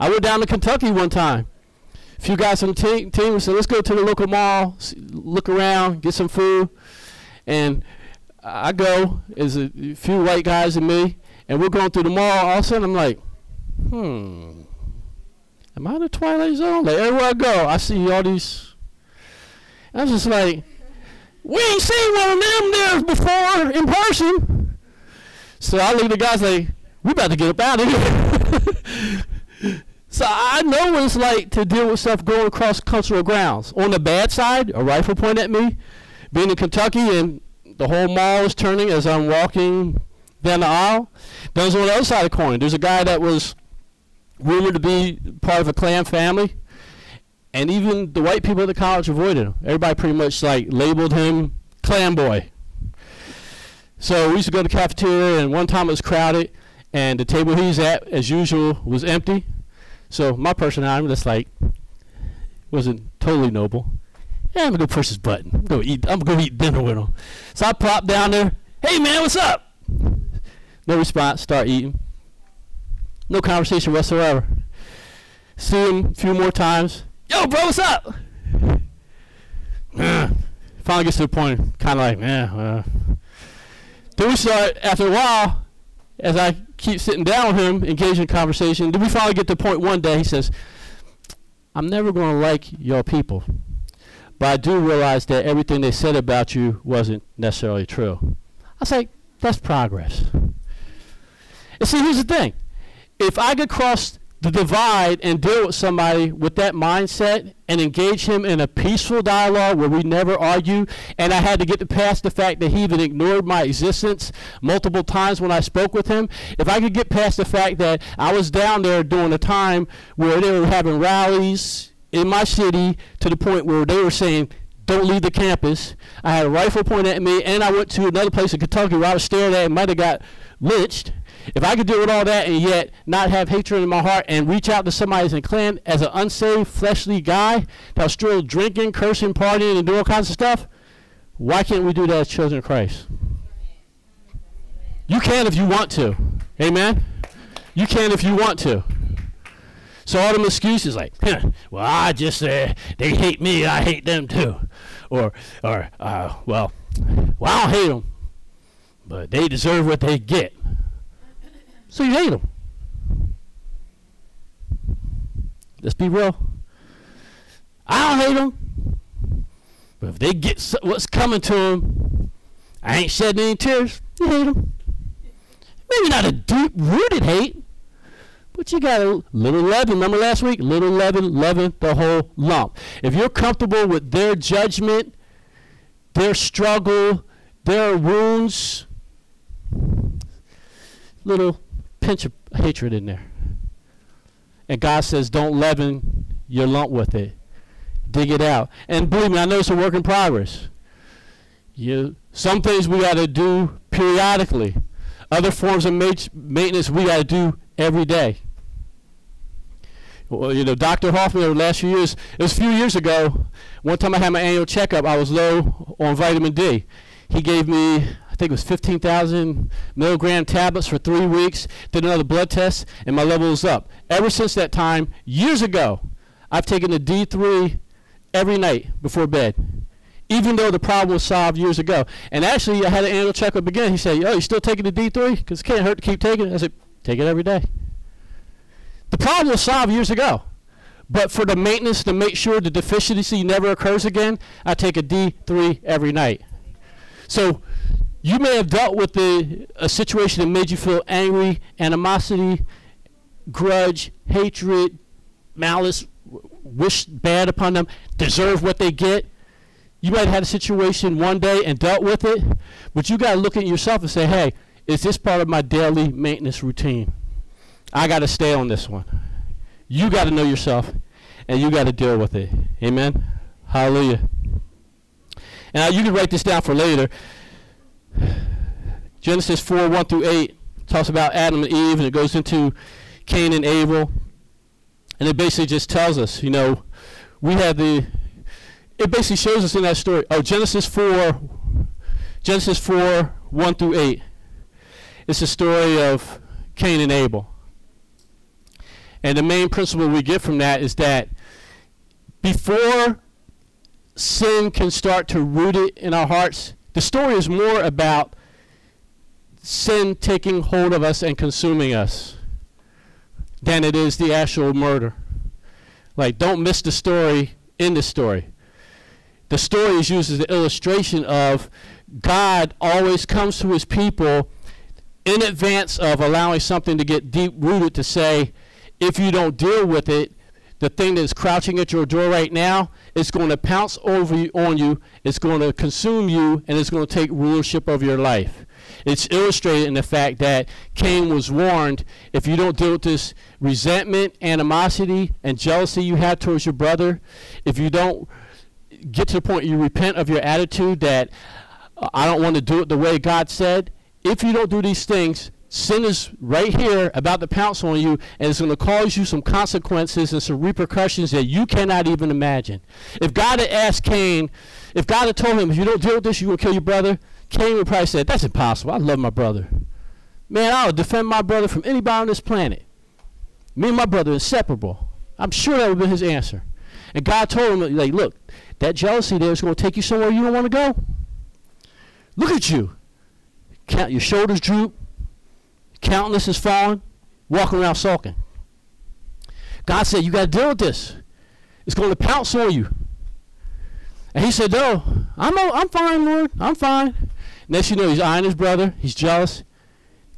I went down to Kentucky one time. A few guys the team, team said, let's go to the local mall, look around, get some food. And I go, there's a few white guys and me, and we're going through the mall. All of a sudden, I'm like, hmm, am I in the Twilight Zone? Like, everywhere I go, I see all these. I was just like, we ain't seen one of them there before in person. So I look at the guys like, we about to get up out of here. so I know what it's like to deal with stuff going across cultural grounds. On the bad side, a rifle pointed at me. Being in Kentucky and the whole mall is turning as I'm walking down the aisle. Then on the other side of the coin. There's a guy that was rumored to be part of a Klan family. And even the white people at the college avoided him. Everybody pretty much like labeled him Klan boy. So we used to go to the cafeteria, and one time it was crowded, and the table he's at, as usual, was empty. So my personality was like, wasn't totally noble. Yeah, I'm gonna go push his button. I'm gonna eat. I'm gonna go eat dinner with him. So I plopped down there. Hey man, what's up? No response. Start eating. No conversation whatsoever. See him a few more times. Yo, bro, what's up? Finally gets to the point, kind of like, yeah, uh, then we start, after a while, as I keep sitting down with him, engaging in conversation, then we finally get to the point one day, he says, I'm never going to like your people. But I do realize that everything they said about you wasn't necessarily true. I say, that's progress. And see, here's the thing. If I could cross the divide and deal with somebody with that mindset and engage him in a peaceful dialogue where we never argue. And I had to get past the fact that he even ignored my existence multiple times when I spoke with him. If I could get past the fact that I was down there during a time where they were having rallies in my city to the point where they were saying, don't leave the campus. I had a rifle pointed at me, and I went to another place in Kentucky where I was stared at and might have got lynched. If I could deal with all that and yet not have hatred in my heart and reach out to somebody as a Klan as an unsaved, fleshly guy that was still drinking, cursing, partying, and doing all kinds of stuff, why can't we do that as children of Christ? You can if you want to. Amen? You can if you want to. So all them excuses like, well, I just uh, they hate me, I hate them too, or or uh, well, well I don't hate them, but they deserve what they get. So you hate them. Let's be real. I don't hate them. But if they get what's coming to them, I ain't shedding any tears. You hate them. Maybe not a deep rooted hate, but you got a little leaven. Remember last week? Little leaven, leaven the whole lump. If you're comfortable with their judgment, their struggle, their wounds, little pinch of hatred in there. And God says, don't leaven your lump with it. Dig it out. And believe me, I know it's a work in progress. You, some things we got to do periodically. Other forms of maintenance we got to do every day. Well, you know, Dr. Hoffman over the last few years, it was a few years ago, one time I had my annual checkup, I was low on vitamin D. He gave me think it was 15,000 milligram tablets for three weeks. Did another blood test, and my level was up. Ever since that time, years ago, I've taken the D3 every night before bed, even though the problem was solved years ago. And actually, I had an annual checkup again. He said, "Oh, you still taking the D3? Because it can't hurt to keep taking it." I said, "Take it every day." The problem was solved years ago. But for the maintenance to make sure the deficiency never occurs again, I take a D3 every night. So you may have dealt with the, a situation that made you feel angry, animosity, grudge, hatred, malice, wish bad upon them, deserve what they get. You might have had a situation one day and dealt with it, but you got to look at yourself and say, hey, is this part of my daily maintenance routine? I got to stay on this one. You got to know yourself, and you got to deal with it. Amen? Hallelujah. Now, you can write this down for later. Genesis 4 1 through 8 talks about Adam and Eve, and it goes into Cain and Abel. And it basically just tells us, you know, we have the. It basically shows us in that story. Oh, Genesis 4, Genesis 4 1 through 8. It's a story of Cain and Abel. And the main principle we get from that is that before sin can start to root it in our hearts, the story is more about sin taking hold of us and consuming us than it is the actual murder. Like, don't miss the story in the story. The story is used as an illustration of God always comes to his people in advance of allowing something to get deep rooted to say, if you don't deal with it, the thing that's crouching at your door right now is going to pounce over you, on you, it's going to consume you, and it's going to take rulership of your life. It's illustrated in the fact that Cain was warned if you don't deal with this resentment, animosity, and jealousy you have towards your brother, if you don't get to the point you repent of your attitude that uh, I don't want to do it the way God said, if you don't do these things, sin is right here about to pounce on you, and it's going to cause you some consequences and some repercussions that you cannot even imagine. If God had asked Cain, if God had told him, if you don't deal with this, you're going to kill your brother, Cain would probably say, that's impossible. I love my brother. Man, I'll defend my brother from anybody on this planet. Me and my brother are inseparable. I'm sure that would been his answer. And God told him, like, look, that jealousy there is going to take you somewhere you don't want to go. Look at you. Count your shoulders droop countenance is fallen, walking around sulking. God said, You got to deal with this. It's going to pounce on you. And he said, No, I'm, I'm fine, Lord. I'm fine. Next you know, he's eyeing his brother. He's jealous.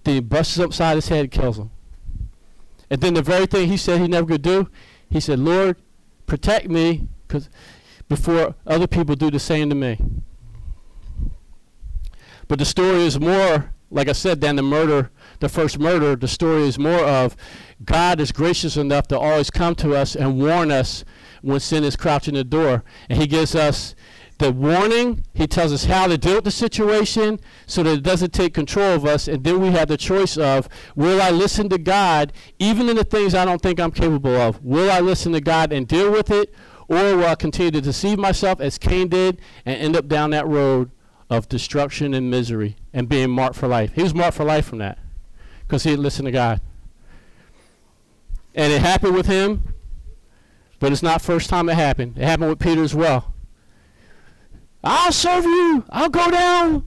Then he busts upside his head and kills him. And then the very thing he said he never could do, he said, Lord, protect me because before other people do the same to me. But the story is more, like I said, than the murder, the first murder. The story is more of God is gracious enough to always come to us and warn us when sin is crouching the door. And he gives us the warning. He tells us how to deal with the situation so that it doesn't take control of us. And then we have the choice of will I listen to God even in the things I don't think I'm capable of? Will I listen to God and deal with it? Or will I continue to deceive myself as Cain did and end up down that road of destruction and misery and being marked for life? He was marked for life from that because he had listened to God. And it happened with him, but it's not first time it happened. It happened with Peter as well. I'll serve you. I'll go down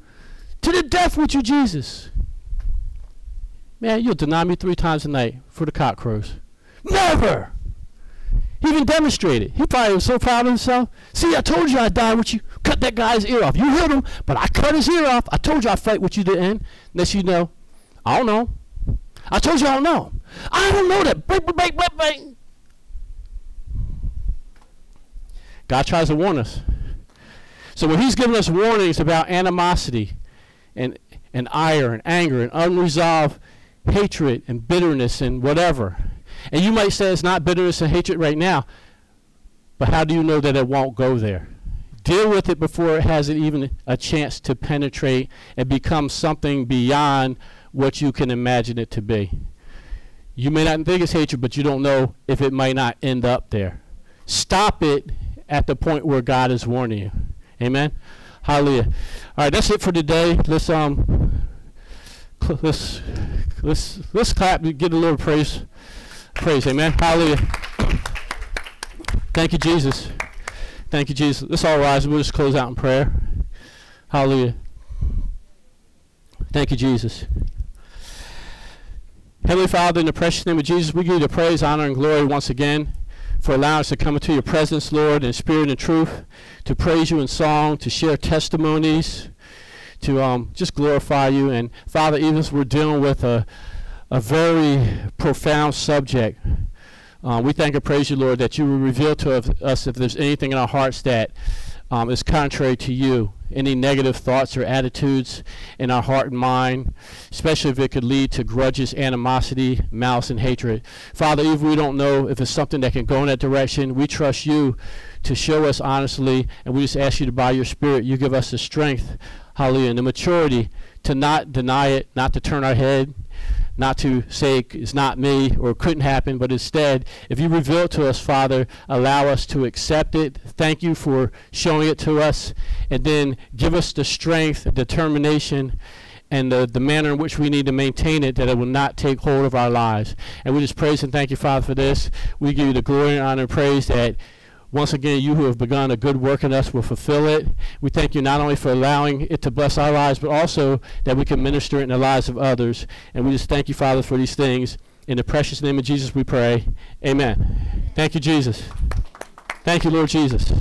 to the death with you, Jesus. Man, you'll deny me three times a night for the cock crows. Never. He even demonstrated. He probably was so proud of himself. See, I told you I'd die with you. Cut that guy's ear off. You hit him, but I cut his ear off. I told you I'd fight with you to the end. Unless you know. I don't know. I told you I don't know. I don't know that. Break. God tries to warn us. So when he's giving us warnings about animosity and, and ire and anger and unresolved hatred and bitterness and whatever, and you might say it's not bitterness and hatred right now, but how do you know that it won't go there? Deal with it before it has even a chance to penetrate and become something beyond what you can imagine it to be. You may not think it's hatred, but you don't know if it might not end up there. Stop it at the point where God is warning you. Amen. Hallelujah. All right, that's it for today. Let's um, let's let's let's clap. Get a little praise. Praise. Amen. Hallelujah. Thank you, Jesus. Thank you, Jesus. Let's all rise. We'll just close out in prayer. Hallelujah. Thank you, Jesus. Heavenly Father, in the precious name of Jesus, we give you the praise, honor, and glory once again for allowing us to come into your presence, Lord, in spirit and truth, to praise you in song, to share testimonies, to um, just glorify you. And Father, even as we're dealing with a, a very profound subject, um, we thank and praise you, Lord, that you will reveal to us if there's anything in our hearts that um, is contrary to you any negative thoughts or attitudes in our heart and mind, especially if it could lead to grudges, animosity, malice, and hatred. Father, even if we don't know if it's something that can go in that direction, we trust you to show us honestly, and we just ask you to, by your Spirit, you give us the strength, hallelujah, and the maturity to not deny it, not to turn our head, not to say it's not me or couldn't happen, but instead, if you reveal it to us, Father, allow us to accept it. Thank you for showing it to us. And then give us the strength, determination, and the, the manner in which we need to maintain it, that it will not take hold of our lives. And we just praise and thank you, Father, for this. We give you the glory and honor and praise that once again, you who have begun a good work in us will fulfill it. We thank you not only for allowing it to bless our lives, but also that we can minister it in the lives of others. And we just thank you, Father, for these things. In the precious name of Jesus, we pray. Amen. Thank you, Jesus. Thank you, Lord Jesus.